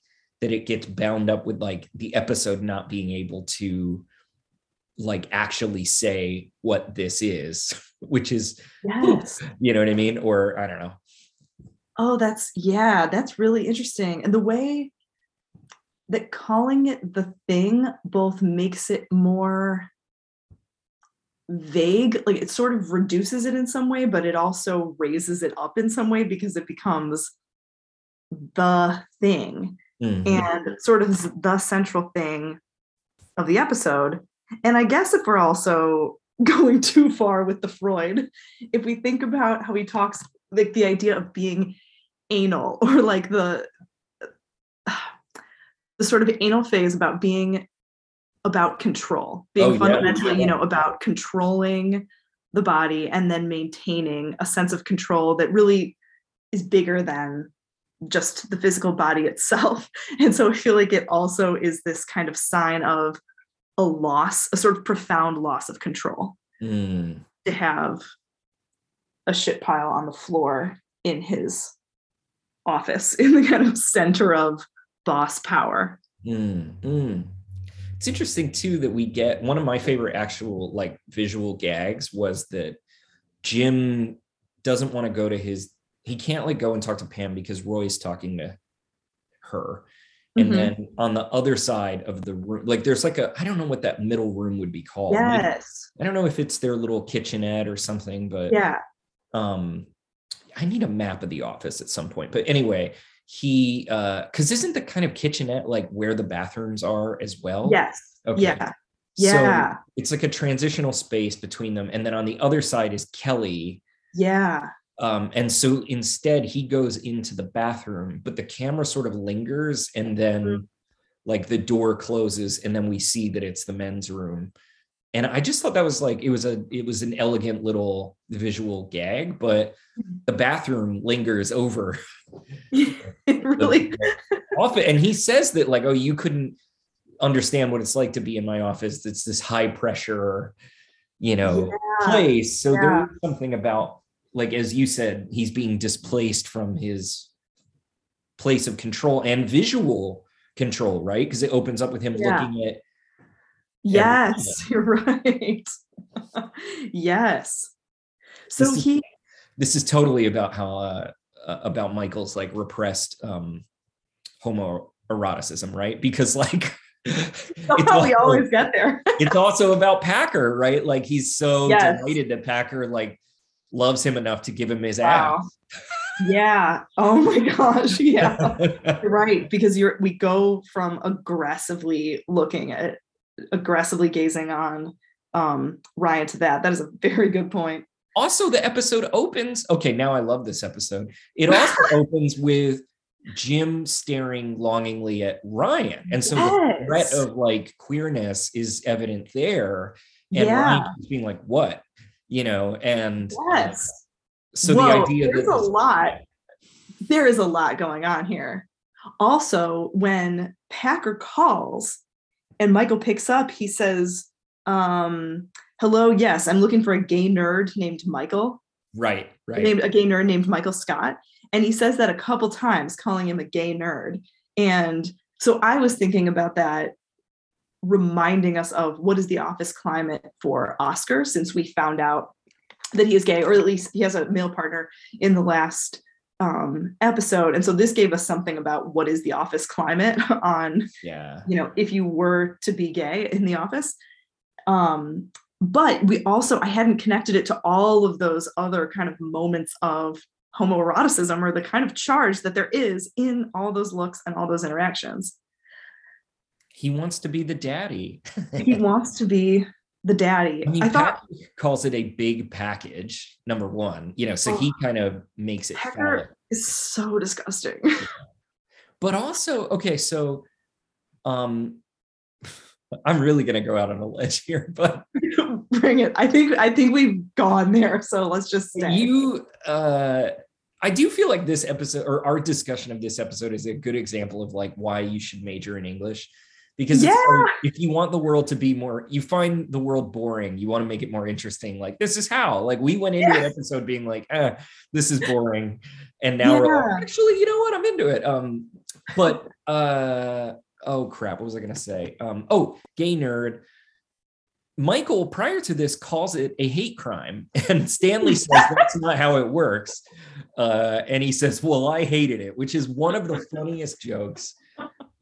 that it gets bound up with like the episode not being able to like actually say what this is, which is yes you know what I mean? Or I don't know. oh that's yeah that's really interesting and the way that calling it the thing both makes it more vague like it sort of reduces it in some way but it also raises it up in some way because it becomes the thing Mhm. and sort of the central thing of the episode and i guess if we're also going too far with the freud if we think about how he talks like the idea of being anal or like the the sort of anal phase about being about control being Oh, yeah. fundamentally you know about controlling the body and then maintaining a sense of control that really is bigger than just the physical body itself and so i feel like it also is this kind of sign of a loss a sort of profound loss of control Mm. to have a shit pile on the floor in his office in the kind of center of boss power. Mm, mm. It's interesting too that we get one of my favorite actual like visual gags was that Jim doesn't want to go to his he can't like go and talk to Pam because Roy's talking to her. And Mhm. then on the other side of the room, like there's like a I don't know what that middle room would be called. Maybe- Yes. I don't know if it's their little kitchenette or something, but Yeah. um i need a map of the office at some point but anyway he uh because isn't the kind of kitchenette like where the bathrooms are as well Yes. okay Yeah. so Yeah. it's like a transitional space between them and then on the other side is kelly Yeah. um and so instead he goes into the bathroom but the camera sort of lingers and then Mm-hmm. like the door closes and then we see that it's the men's room and i just thought that was like it was a it was an elegant little visual gag but Mhm. the bathroom lingers over it really often and he says that like oh you couldn't understand what it's like to be in my office it's this high pressure you know Yeah. place so yeah. there's something about like as you said he's being displaced from his place of control and visual control right because it opens up with him Yeah. looking at Yes, you're right. yes. So This is- he this is totally about how uh about michael's like repressed um homoeroticism right because like it's we always get there. it's also about Packer, right? Like he's so Yes. delighted that Packer like loves him enough to give him his Wow. Yeah. Oh my gosh. Yeah. right. Because you're we go from aggressively looking at aggressively gazing on um Ryan to that. That is a very good point. also, the episode opens. Okay, now I love this episode. It also opens with Jim staring longingly at Ryan, and so the threat of like queerness is evident there. And Yeah. Ryan being like, "What?" You know, and uh, Yes. so Whoa, the idea there's that a lot. There is a lot going on here. Also, when Packer calls and Michael picks up, he says, um, hello, yes, I'm looking for a gay nerd named Michael, right, right, named a gay nerd named Michael Scott. And he says that a couple times, calling him a gay nerd. And so I was thinking about that, reminding us of what is the office climate for Oscar, since we found out that he is gay, or at least he has a male partner in the last um, episode. And so this gave us something about what is the office climate on yeah, you know, if you were to be gay in the office. Um, but we also, I hadn't connected it to all of those other kind of moments of homoeroticism or the kind of charge that there is in all those looks and all those interactions. he wants to be the daddy. He wants to be the daddy. I mean, I thought Packer calls it a big package. Number one, you know, so he Oh. kind of makes it. Is so disgusting. But also, okay, so, um, I'm really gonna go out on a ledge here, but Bring it. I think I think we've gone there. So let's just stay. you, uh, I do feel like this episode or our discussion of this episode is a good example of like why you should major in English. Because it's like, if you want the world to be more, you find the world boring, you want to make it more interesting. Like, this is how. Like, we went into an episode being like, eh, this is boring. And now we're like, actually, you know what? I'm into it. Um, but uh oh crap, what was I gonna say? Um, oh, gay nerd. Michael, prior to this, calls it a hate crime, and Stanley says that's not how it works. Uh, and he says, "Well, I hated it," which is one of the funniest jokes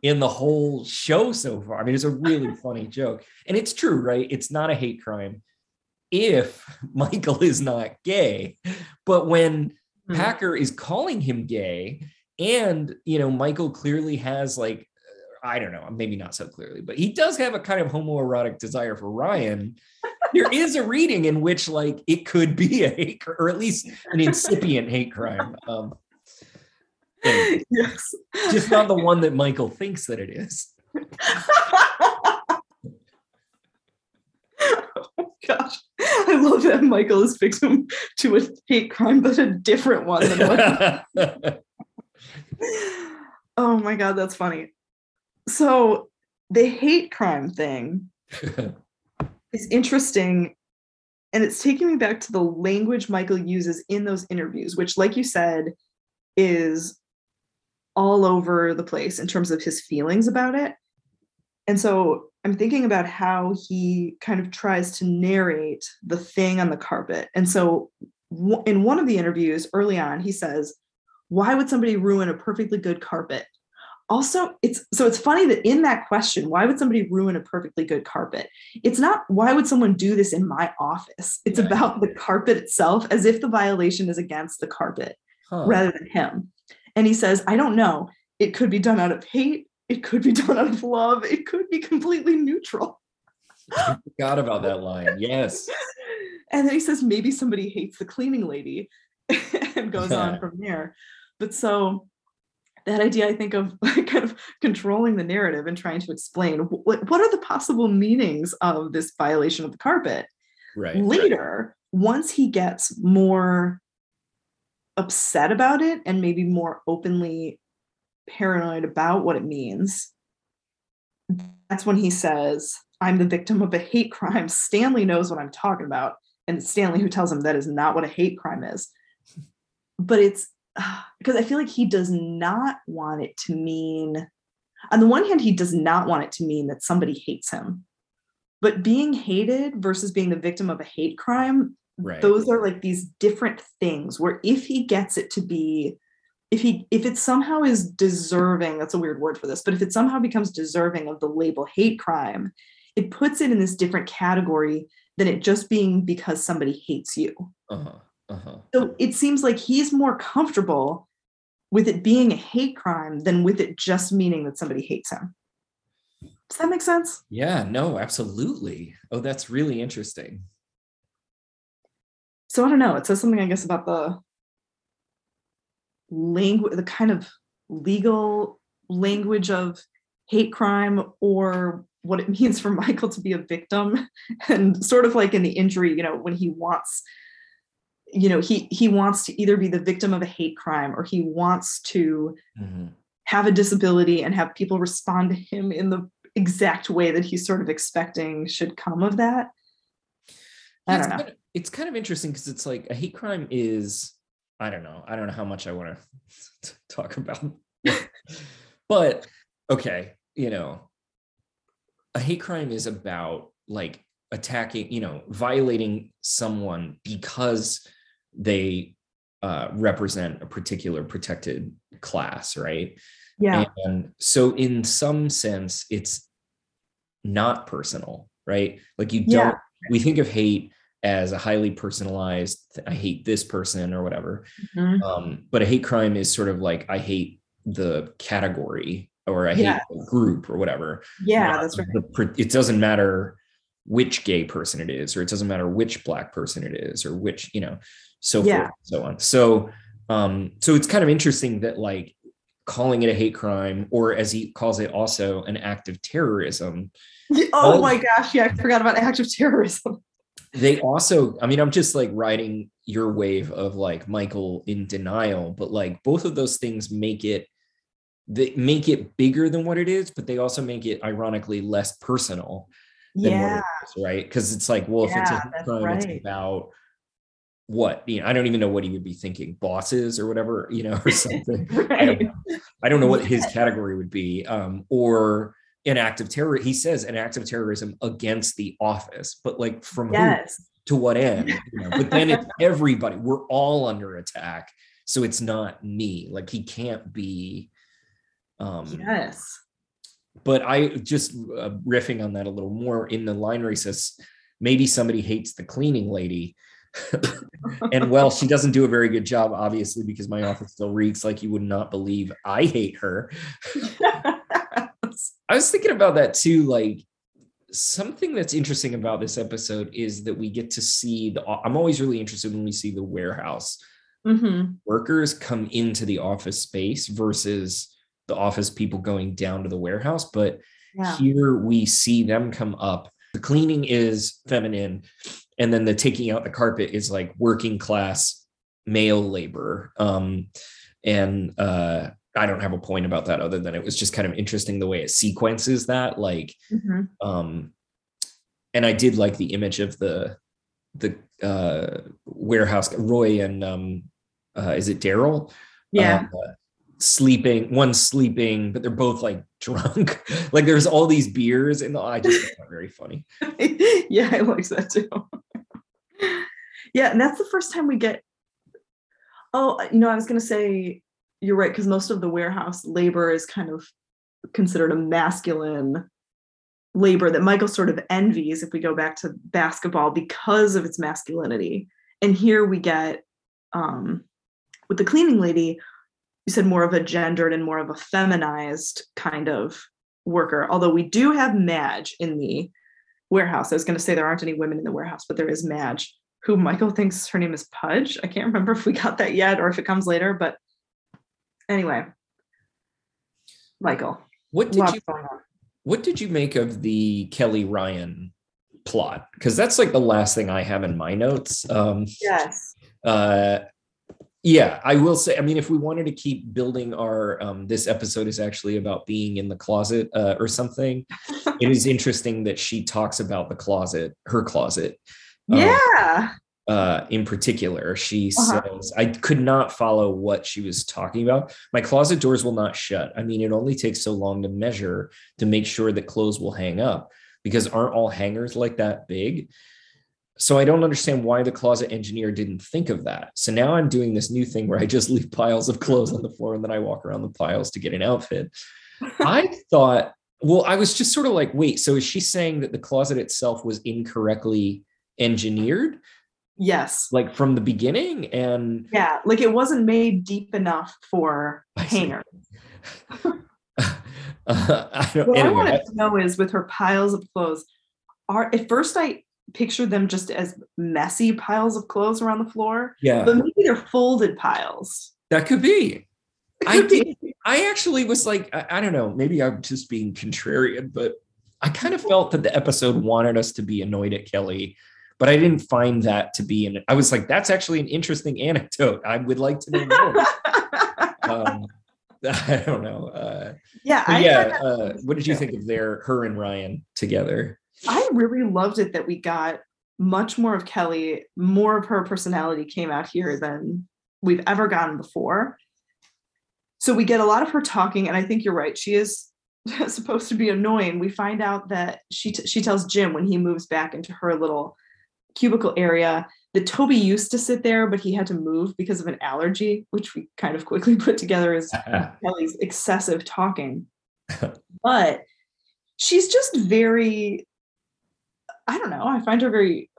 in the whole show so far. I mean, it's a really funny joke. And it's true, right? It's not a hate crime if Michael is not gay. But when Hmm. Packer is calling him gay, and you know, Michael clearly has like, I don't know, maybe not so clearly, but he does have a kind of homoerotic desire for Ryan. there is a reading in which like it could be a hate or at least an incipient hate crime. Um, anyway, yes. just not the one that Michael thinks that it is. oh gosh. I love that Michael is victim to a hate crime, but a different one than what Oh my god, that's funny. So the hate crime thing is interesting. And it's taking me back to the language Michael uses in those interviews, which, like you said, is all over the place in terms of his feelings about it. And so I'm thinking about how he kind of tries to narrate the thing on the carpet. And so w- in one of the interviews early on, he says, Why would somebody ruin a perfectly good carpet? also it's so it's funny that in that question why would somebody ruin a perfectly good carpet it's not why would someone do this in my office it's about the carpet itself as if the violation is against the carpet Huh. rather than him and he says i don't know. It could be done out of hate. It could be done out of love. It could be completely neutral. I forgot about that line. Yes. and then he says maybe somebody hates the cleaning lady and goes on from there. But so that idea i think of like kind of controlling the narrative and trying to explain what, what are the possible meanings of this violation of the carpet? Right. later once he gets more upset about it and maybe more openly paranoid about what it means that's when he says i'm the victim of a hate crime. Stanley knows what i'm talking about and stanley who tells him that is not what a hate crime is. But it's because i feel like he does not want it to mean on the one hand he does not want it to mean that somebody hates him. But being hated versus being the victim of a hate crime Right. those are like these different things where if he gets it to be if he if it somehow is deserving that's a weird word for this but if it somehow becomes deserving of the label hate crime it puts it in this different category than it just being because somebody hates you uh-huh. Uh-huh. so it seems like he's more comfortable with it being a hate crime than with it just meaning that somebody hates him does that make sense Yeah, no, absolutely. Oh, that's really interesting. So I don't know. It says something, I guess, about the language, the kind of legal language of hate crime or what it means for Michael to be a victim. And sort of like in the injury, you know, when he wants, you know, he he wants to either be the victim of a hate crime or he wants to Mhm. have a disability and have people respond to him in the exact way that he's sort of expecting should come of that. I don't know. Kind of- it's kind of interesting because it's like a hate crime is, I don't know. I don't know how much I want to talk about. but okay, you know, a hate crime is about like attacking, you know, violating someone because they uh, represent a particular protected class, right? Yeah. And so, in some sense, it's not personal, right? Like you don't, we think of hate as a highly personalized, I hate this person or whatever. Mhm. Um, but a hate crime is sort of like, I hate the category or I hate Yeah. the group or whatever. Yeah, that's right. the it doesn't matter which gay person it is, or it doesn't matter which black person it is, or which, you know, so Yeah. forth and so on. So, um, so it's kind of interesting that like calling it a hate crime, or as he calls it, also an act of terrorism. Oh Oh. my gosh, yeah, I forgot about act of terrorism. They also, I mean, I'm just like riding your wave of like Michael in denial, but like both of those things make it they make it bigger than what it is, but they also make it ironically less personal. than Yeah, what it is, right? Because it's like, well, if it's a Yeah, crime, it's about what you know. I don't even know what he would be thinking, bosses or whatever, you know, or something. I don't know. I don't know what his category would be, um, or an act of terror. He says an act of terrorism against the office, but like from who to what end? You know? But then it's everybody. We're all under attack, so it's not me. Like he can't be. Um, Yes. but I just uh, riffing on that a little more in the line recess, maybe somebody hates the cleaning lady. and well, she doesn't do a very good job, obviously, because my office still reeks like you would not believe. I hate her. I was thinking about that too. Like something that's interesting about this episode is that we get to see the. I'm always really interested when we see the warehouse Mm-hmm. workers come into the office space versus the office people going down to the warehouse. But Yeah. here we see them come up. The cleaning is feminine, and then the taking out the carpet is like working class male labor. Um, and uh, I don't have a point about that other than it was just kind of interesting the way it sequences that. Like, Mhm. um, and I did like the image of the the uh, warehouse Roy and um, uh, is it Darryl? Yeah. Um, uh, sleeping, one's sleeping, but they're both like drunk. like there's all these beers, and I just found very funny. yeah, I like that too. yeah, and that's the first time we get. Oh, you know, I was gonna say you're right because most of the warehouse labor is kind of considered a masculine labor that Michael sort of envies if we go back to basketball because of its masculinity. And here we get um with the cleaning lady, you said more of a gendered and more of a feminized kind of worker. Although we do have Madge in the warehouse. I was going to say there aren't any women in the warehouse, but there is Madge, who Michael thinks her name is Pudge. I can't remember if we got that yet or if it comes later, but anyway, Michael. What did you. What did you make of the Kelly Ryan plot? Because that's like the last thing I have in my notes. Um, Yes. uh yeah i will say i mean if we wanted to keep building our um this episode is actually about being in the closet uh, or something it is interesting that she talks about the closet her closet um, Yeah. Uh in particular she Uh-huh. says i could not follow what she was talking about my closet doors will not shut i mean it only takes so long to measure to make sure that clothes will hang up because aren't all hangers like that big so I don't understand why the closet engineer didn't think of that. So now I'm doing this new thing where I just leave piles of clothes on the floor and then I walk around the piles to get an outfit. I thought, well, I was just sort of like, wait, so is she saying that the closet itself was incorrectly engineered, yes. like from the beginning? And Yeah. Like it wasn't made deep enough for I see. hanger. uh, I don't, What I anyway, wanted to know is with her piles of clothes, are at first I pictured them just as messy piles of clothes around the floor, yeah, but maybe they're folded piles. that could be. I be. I actually was like, I, I don't know, maybe I'm just being contrarian, but I kind of felt that the episode wanted us to be annoyed at Kelly, but I didn't find that to be an. I was like, that's actually an interesting anecdote. I would like to know more. um, I don't know. Uh, yeah, I, yeah, uh, what did you think of their her and Ryan together? I really loved it that we got much more of Kelly, more of her personality came out here than we've ever gotten before. So we get a lot of her talking, and I think you're right. She is supposed to be annoying. We find out that she t- she tells Jim when he moves back into her little cubicle area that Toby used to sit there, but he had to move because of an allergy, which we kind of quickly put together as Kelly's excessive talking. but she's just very, I don't know, I find her very,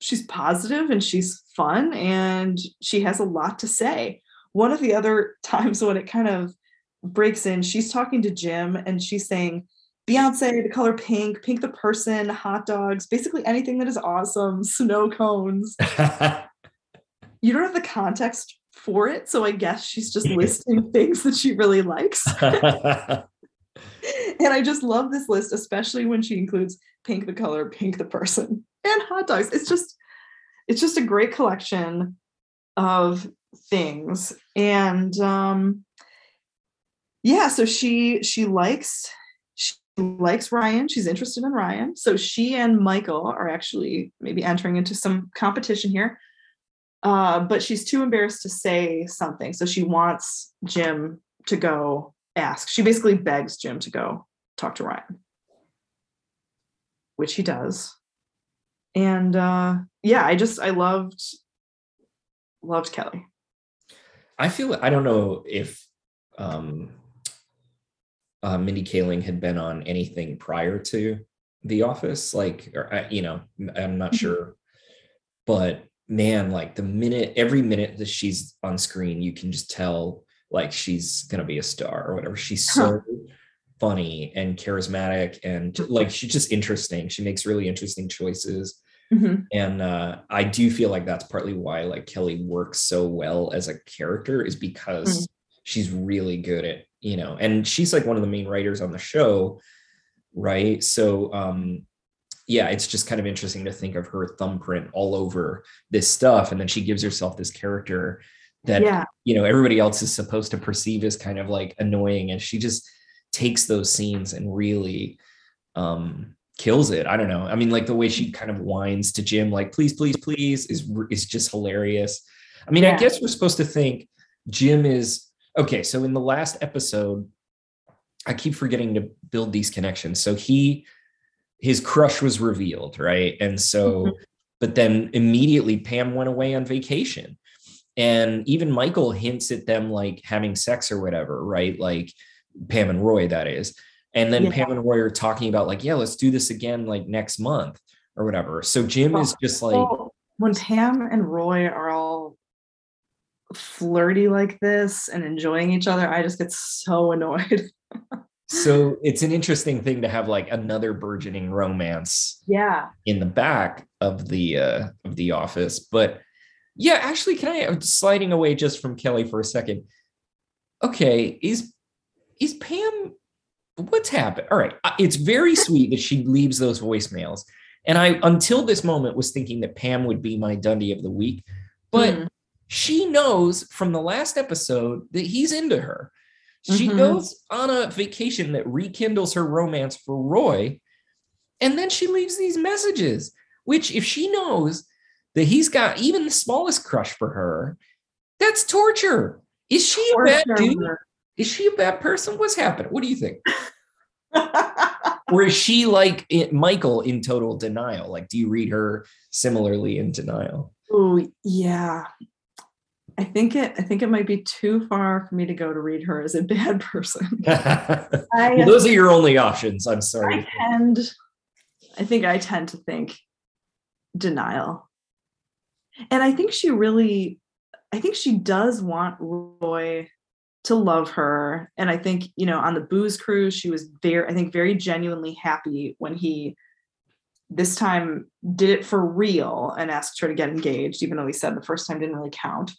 she's positive and she's fun and she has a lot to say. One of the other times when it kind of breaks in, she's talking to Jim and she's saying, Beyonce, the color pink, pink the person, hot dogs, basically anything that is awesome, snow cones. You don't have the context for it. So I guess she's just listing things that she really likes. and I just love this list, especially when she includes pink the color, pink the person, and hot dogs. It's just, it's just a great collection of things. And um yeah, so she she likes likes Ryan. She's interested in Ryan. So she and Michael are actually maybe entering into some competition here. Uh, but she's too embarrassed to say something. So she wants Jim to go ask. She basically begs Jim to go talk to Ryan, which he does. And uh, yeah, I just I loved loved Kelly. I feel I don't know if um uh, Mindy Kaling had been on anything prior to The Office. Like, or, I- you know, I'm not Mhm. sure, but man, like the minute, every minute that she's on screen, you can just tell like she's gonna be a star or whatever. She's so funny and charismatic and like she's just interesting. She makes really interesting choices Mhm. and uh, i do feel like that's partly why like kelly works so well as a character is because she's really good at you know and she's like one of the main writers on the show right? So um yeah it's just kind of interesting to think of her thumbprint all over this stuff and then she gives herself this character that yeah. you know everybody else is supposed to perceive as kind of like annoying and she just takes those scenes and really um kills it. I don't know. I mean like the way she kind of whines to jim like please please please is is just hilarious. I mean i guess we're supposed to think jim is okay so in the last episode i keep forgetting to build these connections. So he his crush was revealed right? And so Mhm. but then immediately pam went away on vacation. And even michael hints at them like having sex or whatever right? Like pam and roy that is. And then Yeah. pam and roy are talking about like yeah let's do this again like next month or whatever. So jim is just like when Pam and Roy are flirty like this and enjoying each other, I just get so annoyed. so it's an interesting thing to have like another burgeoning romance Yeah. in the back of the uh of the office but yeah actually can i I'm sliding away just from kelly for a second okay is is pam what's happened all right it's very sweet that she leaves those voicemails and i until this moment was thinking that pam would be my Dundie of the week but Mm. She knows from the last episode that he's into her she Mhm. goes on a vacation that rekindles her romance for roy and then she leaves these messages, which, if she knows that he's got even the smallest crush for her, that's torture. Is she a bad dude? Is she a bad person? What's happening? What do you think? Or is she like Michael in total denial? Like, do you read her similarly in denial? oh yeah. I think it I think it might be too far for me to go to read her as a bad person. well, those are your only options. I'm sorry. I tend I think I tend to think denial. And I think she really I think she does want Roy to love her. And I think, you know, on the booze cruise, she was very, I think, very genuinely happy when he this time did it for real and asked her to get engaged, even though he said the first time didn't really count.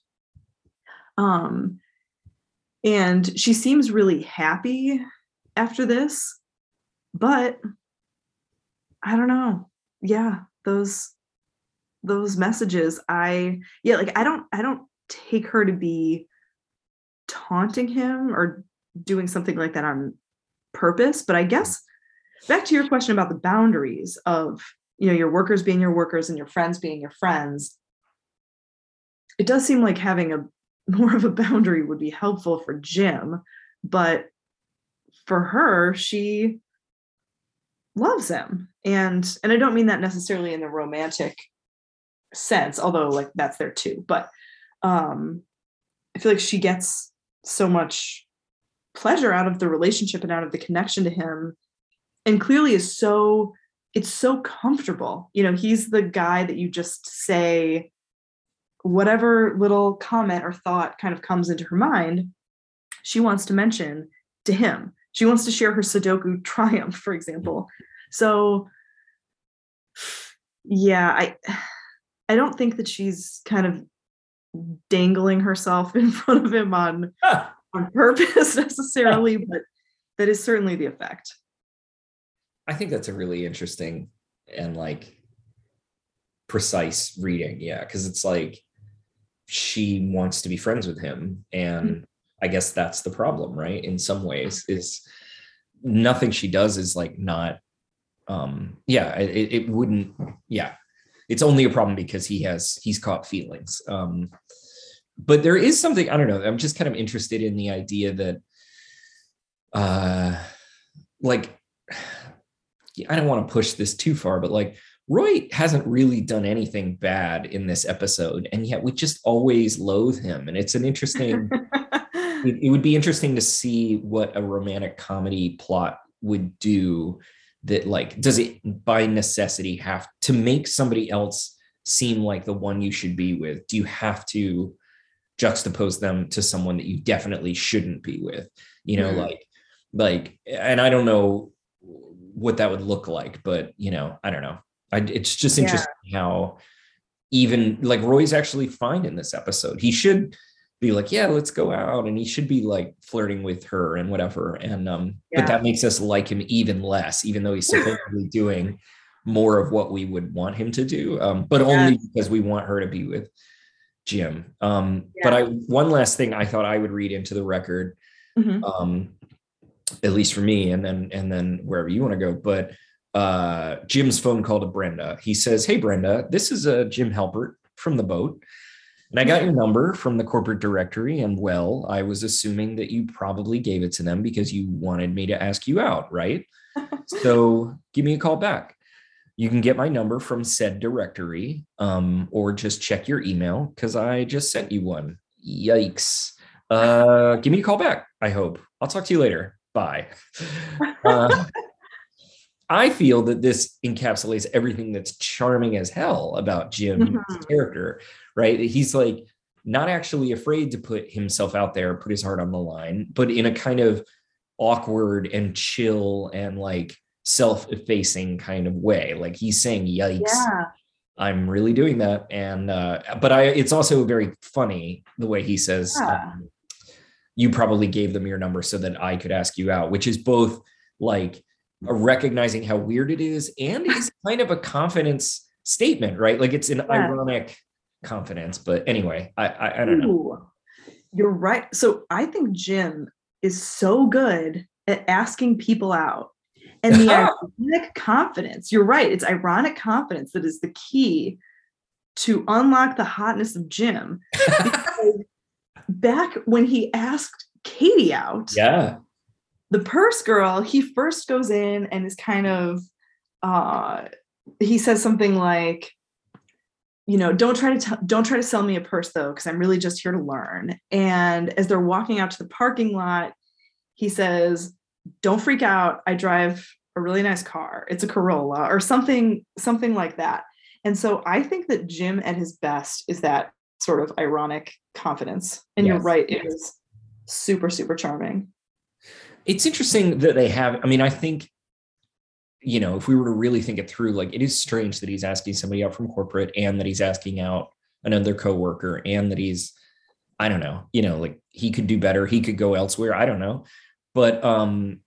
Um, and she seems really happy after this, but I don't know. Yeah, those those messages, I yeah, like I don't I don't take her to be taunting him or doing something like that on purpose, but I guess back to your question about the boundaries of you know your workers being your workers and your friends being your friends it does seem like having a more of a boundary would be helpful for jim but for her she loves him. And and i don't mean that necessarily in the romantic sense although like that's there too but um i feel like she gets so much pleasure out of the relationship and out of the connection to him and clearly is so it's so comfortable. You know he's the guy that you just say whatever little comment or thought kind of comes into her mind she wants to mention to him she wants to share her sudoku triumph for example so yeah i i don't think that she's kind of dangling herself in front of him on Ah, on purpose necessarily but that is certainly the effect I think that's a really interesting and like precise reading. Yeah. Cause it's like she wants to be friends with him. And I guess that's the problem, right? In some ways, is nothing she does is like not um yeah, it, it wouldn't, yeah. It's only a problem because he has he's caught feelings. Um but there is something, I don't know, I'm just kind of interested in the idea that uh like I don't want to push this too far, but like Roy hasn't really done anything bad in this episode, and yet we just always loathe him. And it's an interesting it, it would be interesting to see what a romantic comedy plot would do that like does it by necessity have to make somebody else seem like the one you should be with do you have to juxtapose them to someone that you definitely shouldn't be with you know Mm. like like and i don't know what that would look like but you know i don't know I, it's just Yeah. interesting how even like roy's actually fine in this episode he should be like yeah let's go out and he should be like flirting with her and whatever and um Yeah. but that makes us like him even less even though he's supposedly doing more of what we would want him to do um but only because we want her to be with jim um but i one last thing i thought i would read into the record Mhm. um at least for me and then and then wherever you want to go but uh jim's phone call to brenda. He says hey brenda this is uh jim halpert from the boat. And i got your number from the corporate directory and well i was assuming that you probably gave it to them because you wanted me to ask you out right? So give me a call back. You can get my number from said directory um, or just check your email because i just sent you one. Yikes. Uh, give me a call back i hope. I'll talk to you later. Bye. Uh, i feel that this encapsulates everything that's charming as hell about jim's Mhm. character right he's like not actually afraid to put himself out there put his heart on the line but in a kind of awkward and chill and like self-effacing kind of way like he's saying yikes Yeah. i'm really doing that and uh but i it's also very funny the way he says Yeah. um, you probably gave them your number so that i could ask you out which is both like recognizing how weird it is and it's kind of a confidence statement right like it's an Yeah. ironic confidence but anyway i i, I don't know You're right. So I think Jim is so good at asking people out. And the ironic confidence, you're right. It's ironic confidence that is the key to unlock the hotness of Jim. Back when he asked Katie out, yeah the purse girl, he first goes in and is kind of uh he says something like you know don't try to t- don't try to sell me a purse though because i'm really just here to learn. And as they're walking out to the parking lot he says don't freak out. I drive a really nice car. It's a corolla or something something like that. And so i think that jim at his best is that sort of ironic confidence. And you're Yes. right it is super super charming it's interesting that they have i mean i think you know if we were to really think it through like it is strange that he's asking somebody out from corporate and that he's asking out another coworker and that he's i don't know you know like he could do better he could go elsewhere i don't know. But um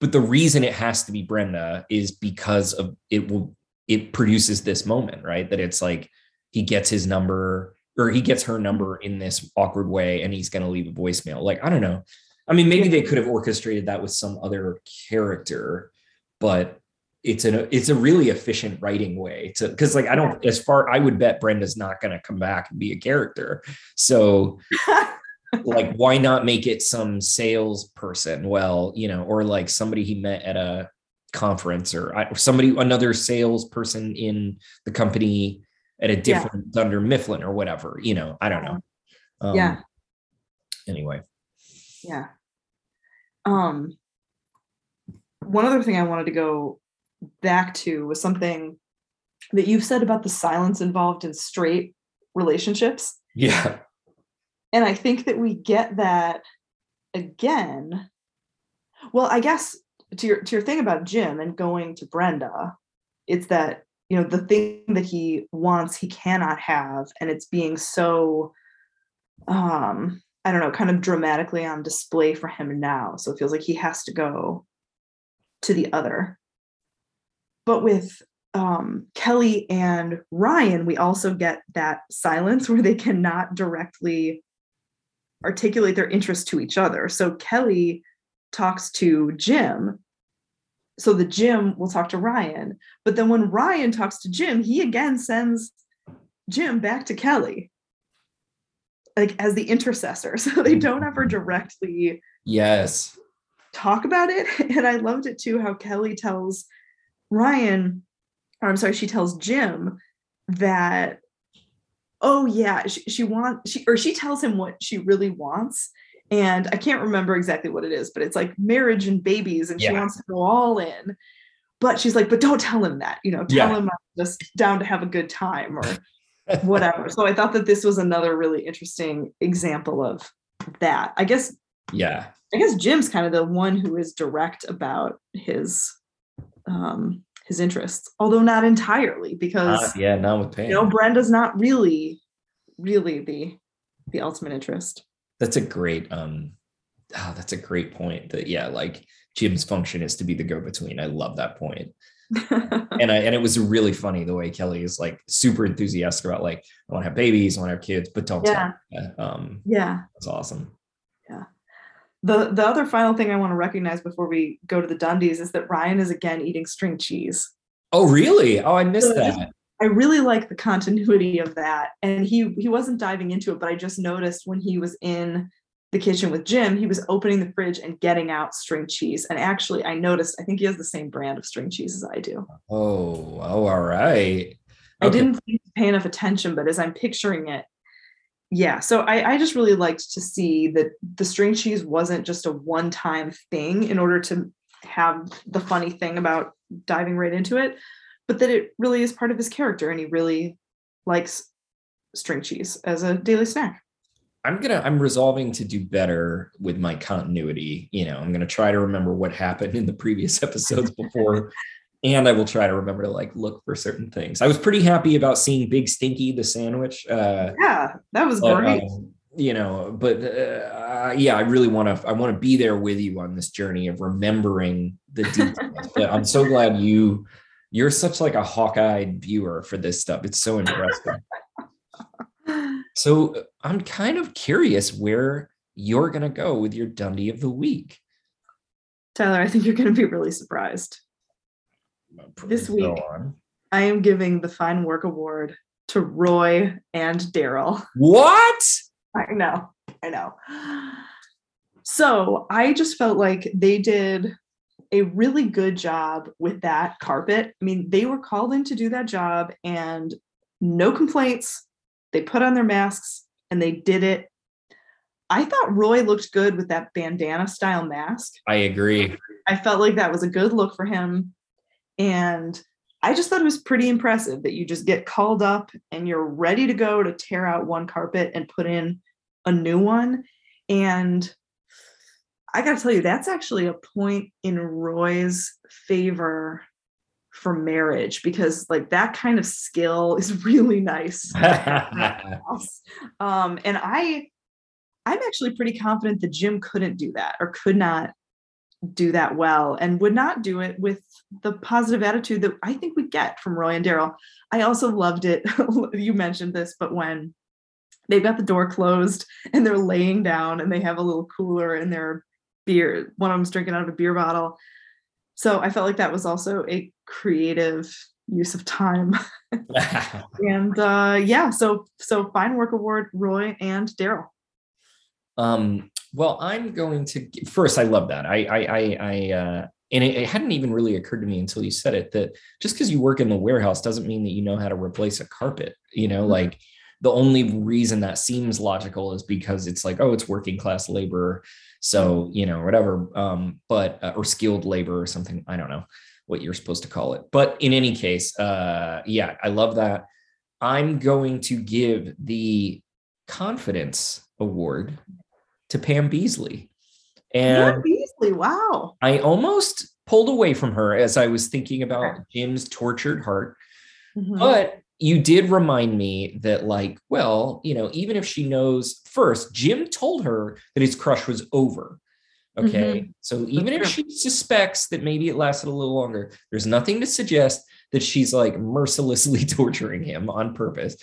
but the reason it has to be brenda is because of it will it produces this moment right? That it's like he gets his number or he gets her number in this awkward way and he's going to leave a voicemail. Like i don't know I mean, maybe they could have orchestrated that with some other character, but it's an it's a really efficient writing way to because like I don't as far I would bet Brenda's not going to come back and be a character. So like why not make it some salesperson? Well, you know, or like somebody he met at a conference or I, somebody another salesperson in the company at a Yeah. different Dunder Mifflin or whatever. You know, I don't know. Um, yeah Anyway. Yeah. Um one other thing I wanted to go back to was something that you've said about the silence involved in straight relationships. Yeah. And I think that we get that again. Well, I guess to your to your thing about Jim and going to Brenda, it's that you know the thing that he wants he cannot have, and it's being so um I don't know, kind of dramatically on display for him now. So it feels like he has to go to the other. But with um, Kelly and Ryan, we also get that silence where they cannot directly articulate their interest to each other. So Kelly talks to Jim. So the Jim will talk to Ryan. But then when Ryan talks to Jim, he again sends Jim back to Kelly like as the intercessor so they don't ever mm-hmm. directly Yes. talk about it and i loved it too how kelly tells ryan or i'm sorry she tells jim that oh yeah she, she wants she or she tells him what she really wants and I can't remember exactly what it is, but it's like marriage and babies, and she wants to go all in. But she's like, but don't tell him that, you know, tell Yeah. him I'm just down to have a good time or whatever. so I thought that this was another really interesting example of that. I guess yeah. I guess Jim's kind of the one who is direct about his um his interests, although not entirely, because Uh, yeah, not with Pam. you know Brenda's not really really the the ultimate interest. That's a great um oh, that's a great point. That yeah, like Jim's function is to be the go-between. I love that point. And I and it was really funny the way Kelly is like super enthusiastic about like I want to have babies, I want to have kids, but don't Yeah. tell. Um yeah. that's awesome. Yeah. The the other final thing I want to recognize before we go to the Dundies is that Ryan is again eating string cheese. Oh really? Oh, I missed So that. I really like the continuity of that. And he he wasn't diving into it, but I just noticed when he was in the kitchen with Jim, he was opening the fridge and getting out string cheese. And actually, I noticed I think he has the same brand of string cheese as I do. Oh, oh, all right. I Okay. didn't pay enough attention, but as I'm picturing it, yeah. So I, I just really liked to see that the string cheese wasn't just a one-time thing in order to have the funny thing about diving right into it, but that it really is part of his character and he really likes string cheese as a daily snack. I'm gonna I'm resolving to do better with my continuity. You know, I'm gonna try to remember what happened in the previous episodes before, and I will try to remember to like look for certain things. I was pretty happy about seeing Big Stinky the sandwich. Uh, Yeah, that was but, great. um, you know, but uh, yeah, I really want to I want to be there with you on this journey of remembering the details. but I'm so glad you you're such like a hawk-eyed viewer for this stuff. It's so impressive. So uh, I'm kind of curious where you're going to go with your Dundie of the week. Tyler, I think you're going to be really surprised. This week. on. I am giving the Fine Work Award to Roy and Darryl. What? I know, I know. So I just felt like they did a really good job with that carpet. I mean, they were called in to do that job and no complaints. They put on their masks and they did it. I thought Roy looked good with that bandana style mask. I agree. I felt like that was a good look for him. And I just thought it was pretty impressive that you just get called up and you're ready to go to tear out one carpet and put in a new one. And I got to tell you, that's actually a point in Roy's favor for marriage because, like, that kind of skill is really nice. Um, and I, I'm actually pretty confident that Jim couldn't do that or could not do that well and would not do it with the positive attitude that I think we get from Roy and Darryl. I also loved it. you mentioned this, but when they've got the door closed and they're laying down and they have a little cooler and their beer, one of them's drinking out of a beer bottle. So I felt like that was also a creative use of time. and uh yeah, so so fine work award, Roy and Darryl. um, well, I'm going to first. I love that. I, I, I, I uh, and it, it hadn't even really occurred to me until you said it that just because you work in the warehouse doesn't mean that you know how to replace a carpet. You know, Mhm. like the only reason that seems logical is because it's like, oh, it's working class labor, so you know, whatever. Um, but uh, or skilled labor or something. I don't know what you're supposed to call it. But in any case, uh, yeah, I love that. I'm going to give the confidence award to Pam Beesly. And Beesly, wow. I almost pulled away from her as I was thinking about Jim's tortured heart. Mhm. But you did remind me that, like, well, you know, even if she knows first, Jim told her that his crush was over. Okay. Mm-hmm. So even if she suspects that maybe it lasted a little longer, there's nothing to suggest that she's like mercilessly torturing him on purpose.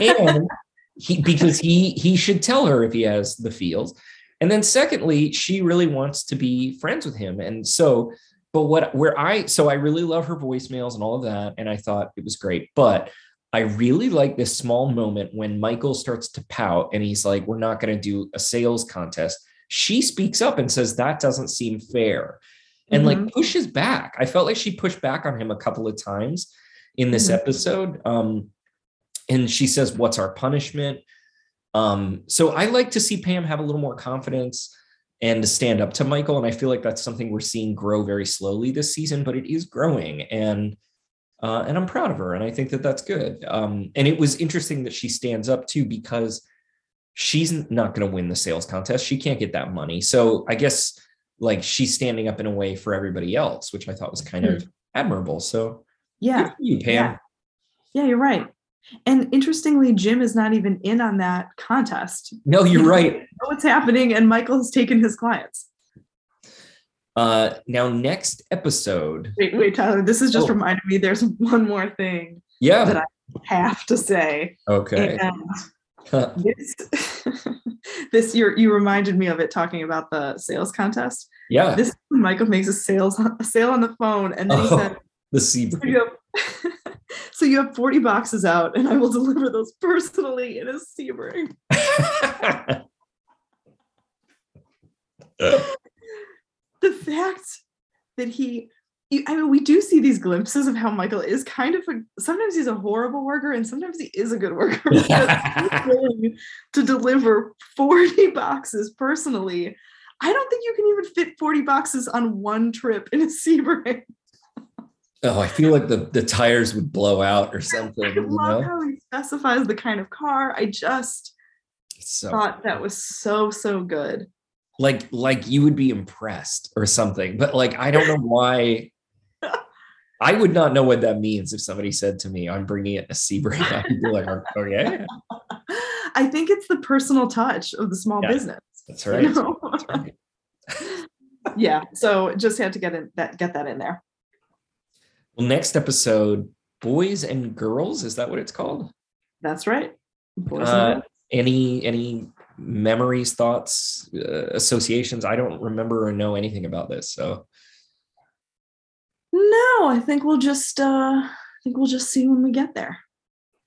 And he because he he should tell her if he has the feels. And then secondly, she really wants to be friends with him. And so, but what where I so I really love her voicemails and all of that. And I thought it was great. But I really like this small moment when Michael starts to pout and he's like, We're not going to do a sales contest. She speaks up and says, That doesn't seem fair. And like pushes back. I felt like she pushed back on him a couple of times in this Mhm. episode. Um, and she says, What's our punishment? Um, so I like to see Pam have a little more confidence and to stand up to Michael. And I feel like that's something we're seeing grow very slowly this season, but it is growing. And uh, and I'm proud of her, and I think that that's good. Um, and it was interesting that she stands up too because she's not going to win the sales contest. She can't get that money. So I guess like she's standing up in a way for everybody else, which I thought was kind of admirable. So Yeah. you, Pam. Yeah. Yeah, you're right. And interestingly, Jim is not even in on that contest. No, you're right. What's happening, and Michael has taken his clients. Uh, now next episode, Wait, wait, Tyler. This is just Oh. reminded me. There's one more thing yeah, That I have to say. okay. And this, this you you reminded me of it talking about the sales contest. yeah, This Michael makes a sales a sale on the phone, and then he Oh. said, the so sea. you, have, so you have 40 boxes out, and I will deliver those personally in a Sebring. the fact that he I mean, we do see these glimpses of how Michael is kind of a sometimes he's a horrible worker and sometimes he is a good worker willing to deliver 40 boxes personally. I don't think you can even fit 40 boxes on one trip in a Sebring. oh, I feel like the, the tires would blow out or something. I You love know? how he specifies the kind of car. I just So thought that was so, so good. Like like you would be impressed or something, but like I don't know why. I would not know what that means if somebody said to me, "I'm bringing it a Sebring." I'd be like, "Okay, I think it's the personal touch of the small Yeah, business. that's you right." know? That's right. yeah. So just had to get in that get that in there. Well, next episode, boys and girls. Is that what it's called? That's right. Boys and Uh, girls. any any memories, thoughts, uh, associations? I don't remember or know anything about this. So no, I think we'll just uh I think we'll just see when we get there.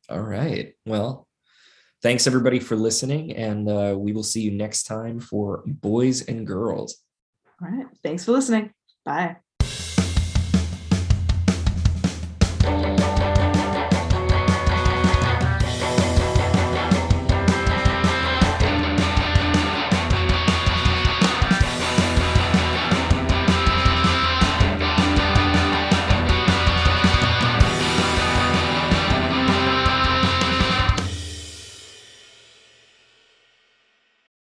All right. Well, thanks everybody for listening, and uh, we will see you next time for Boys and Girls. All right. Thanks for listening. Bye.